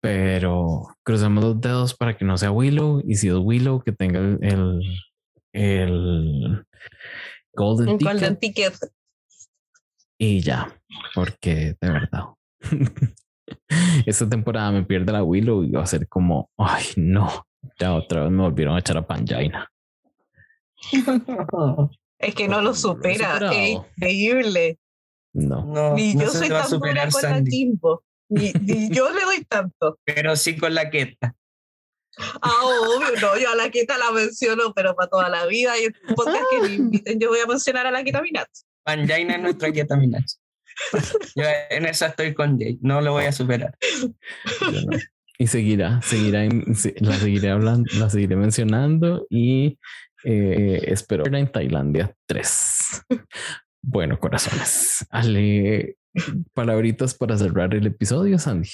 Pero crucemos los dedos para que no sea Willow y si es Willow, que tenga el, el Golden Un Ticket golden ticket. y ya, porque de verdad. [LAUGHS] Esta temporada me pierde la Willow y va a ser como, ay, no, ya otra vez me volvieron a echar a Panjaina. [LAUGHS] Es que no lo supera. Es increíble. No, No, Ni yo soy tan buena con la Sandy, Kimbo. Ni, ni yo le doy tanto. [LAUGHS] pero sí con la queta. Ah, obvio, no, yo a la Quita la menciono, pero para toda la vida. Y un podcast que me inviten, yo voy a mencionar a la Quita. Panjaina es nuestra queta Minaj. Yo en esa estoy con Jay, no lo voy a superar. no. Y seguirá, seguirá, la seguiré hablando, la seguiré mencionando y eh, espero en Tailandia 3. Bueno, corazones. Ale, palabritas para cerrar el episodio, Sandy.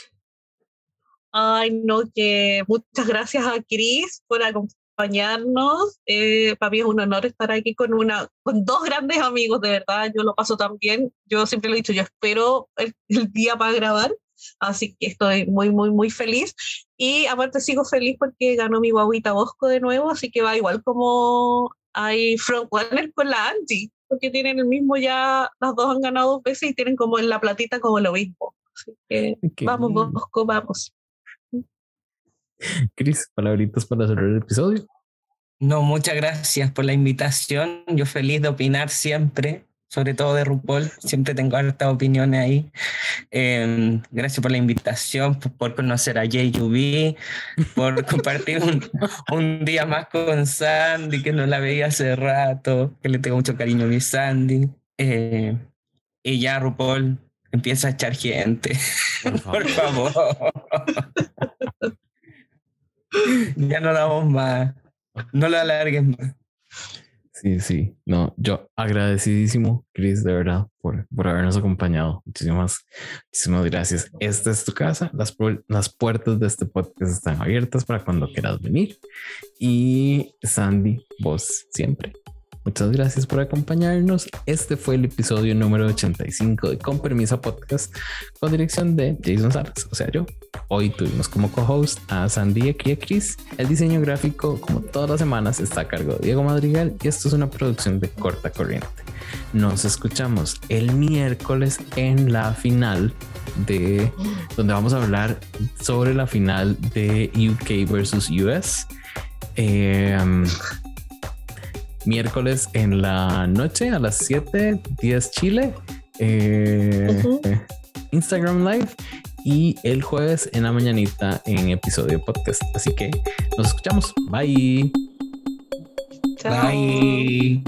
Ay, no, que muchas gracias a Cris por acompañarnos. Eh, para mí es un honor estar aquí con, una, con dos grandes amigos, de verdad. Yo lo paso tan bien. Yo siempre lo he dicho, yo espero el, día para grabar. Así que estoy muy, muy, muy feliz. Y aparte sigo feliz porque ganó mi guaguita Bosco de nuevo, así que va igual como hay frontrunner con la Angie, porque tienen el mismo ya, las dos han ganado dos veces y tienen como en la platita como lo mismo. Así que vamos, Bosco, vamos. [LAUGHS] Cris, palabritas para cerrar el episodio. No, muchas gracias por la invitación. Yo feliz de opinar siempre, sobre todo de RuPaul. Siempre tengo hartas opiniones ahí. Em, gracias por la invitación, por, conocer a JUB, por [LAUGHS] compartir un, día más con Sandy, que no la veía hace rato, que le tengo mucho cariño a mi Sandy. Eh, y ya RuPaul empieza a echar gente. Por [LAUGHS] favor. Ya no damos más. No lo alargues más. Sí, sí. No, yo agradecidísimo, Chris, de verdad, por, por habernos acompañado. Muchísimas, muchísimas gracias. Esta es tu casa. Las, las puertas de este podcast están abiertas para cuando quieras venir. Y Sandy, vos siempre Muchas gracias por acompañarnos. Este fue el episodio número 85 de Con Permisa Podcast con dirección de Jason Salas, o sea, yo. Hoy tuvimos como co-host a Sandy y a Chris. El diseño gráfico, como todas las semanas, está a cargo de Diego Madrigal y esto es una producción de corta corriente. Nos escuchamos el miércoles en la final de donde vamos a hablar sobre la final de UK versus US. Eh, miércoles en la noche a las 7, 10 Chile, eh, Instagram Live y el jueves en la mañanita en episodio podcast. Así que nos escuchamos. Bye. Bye.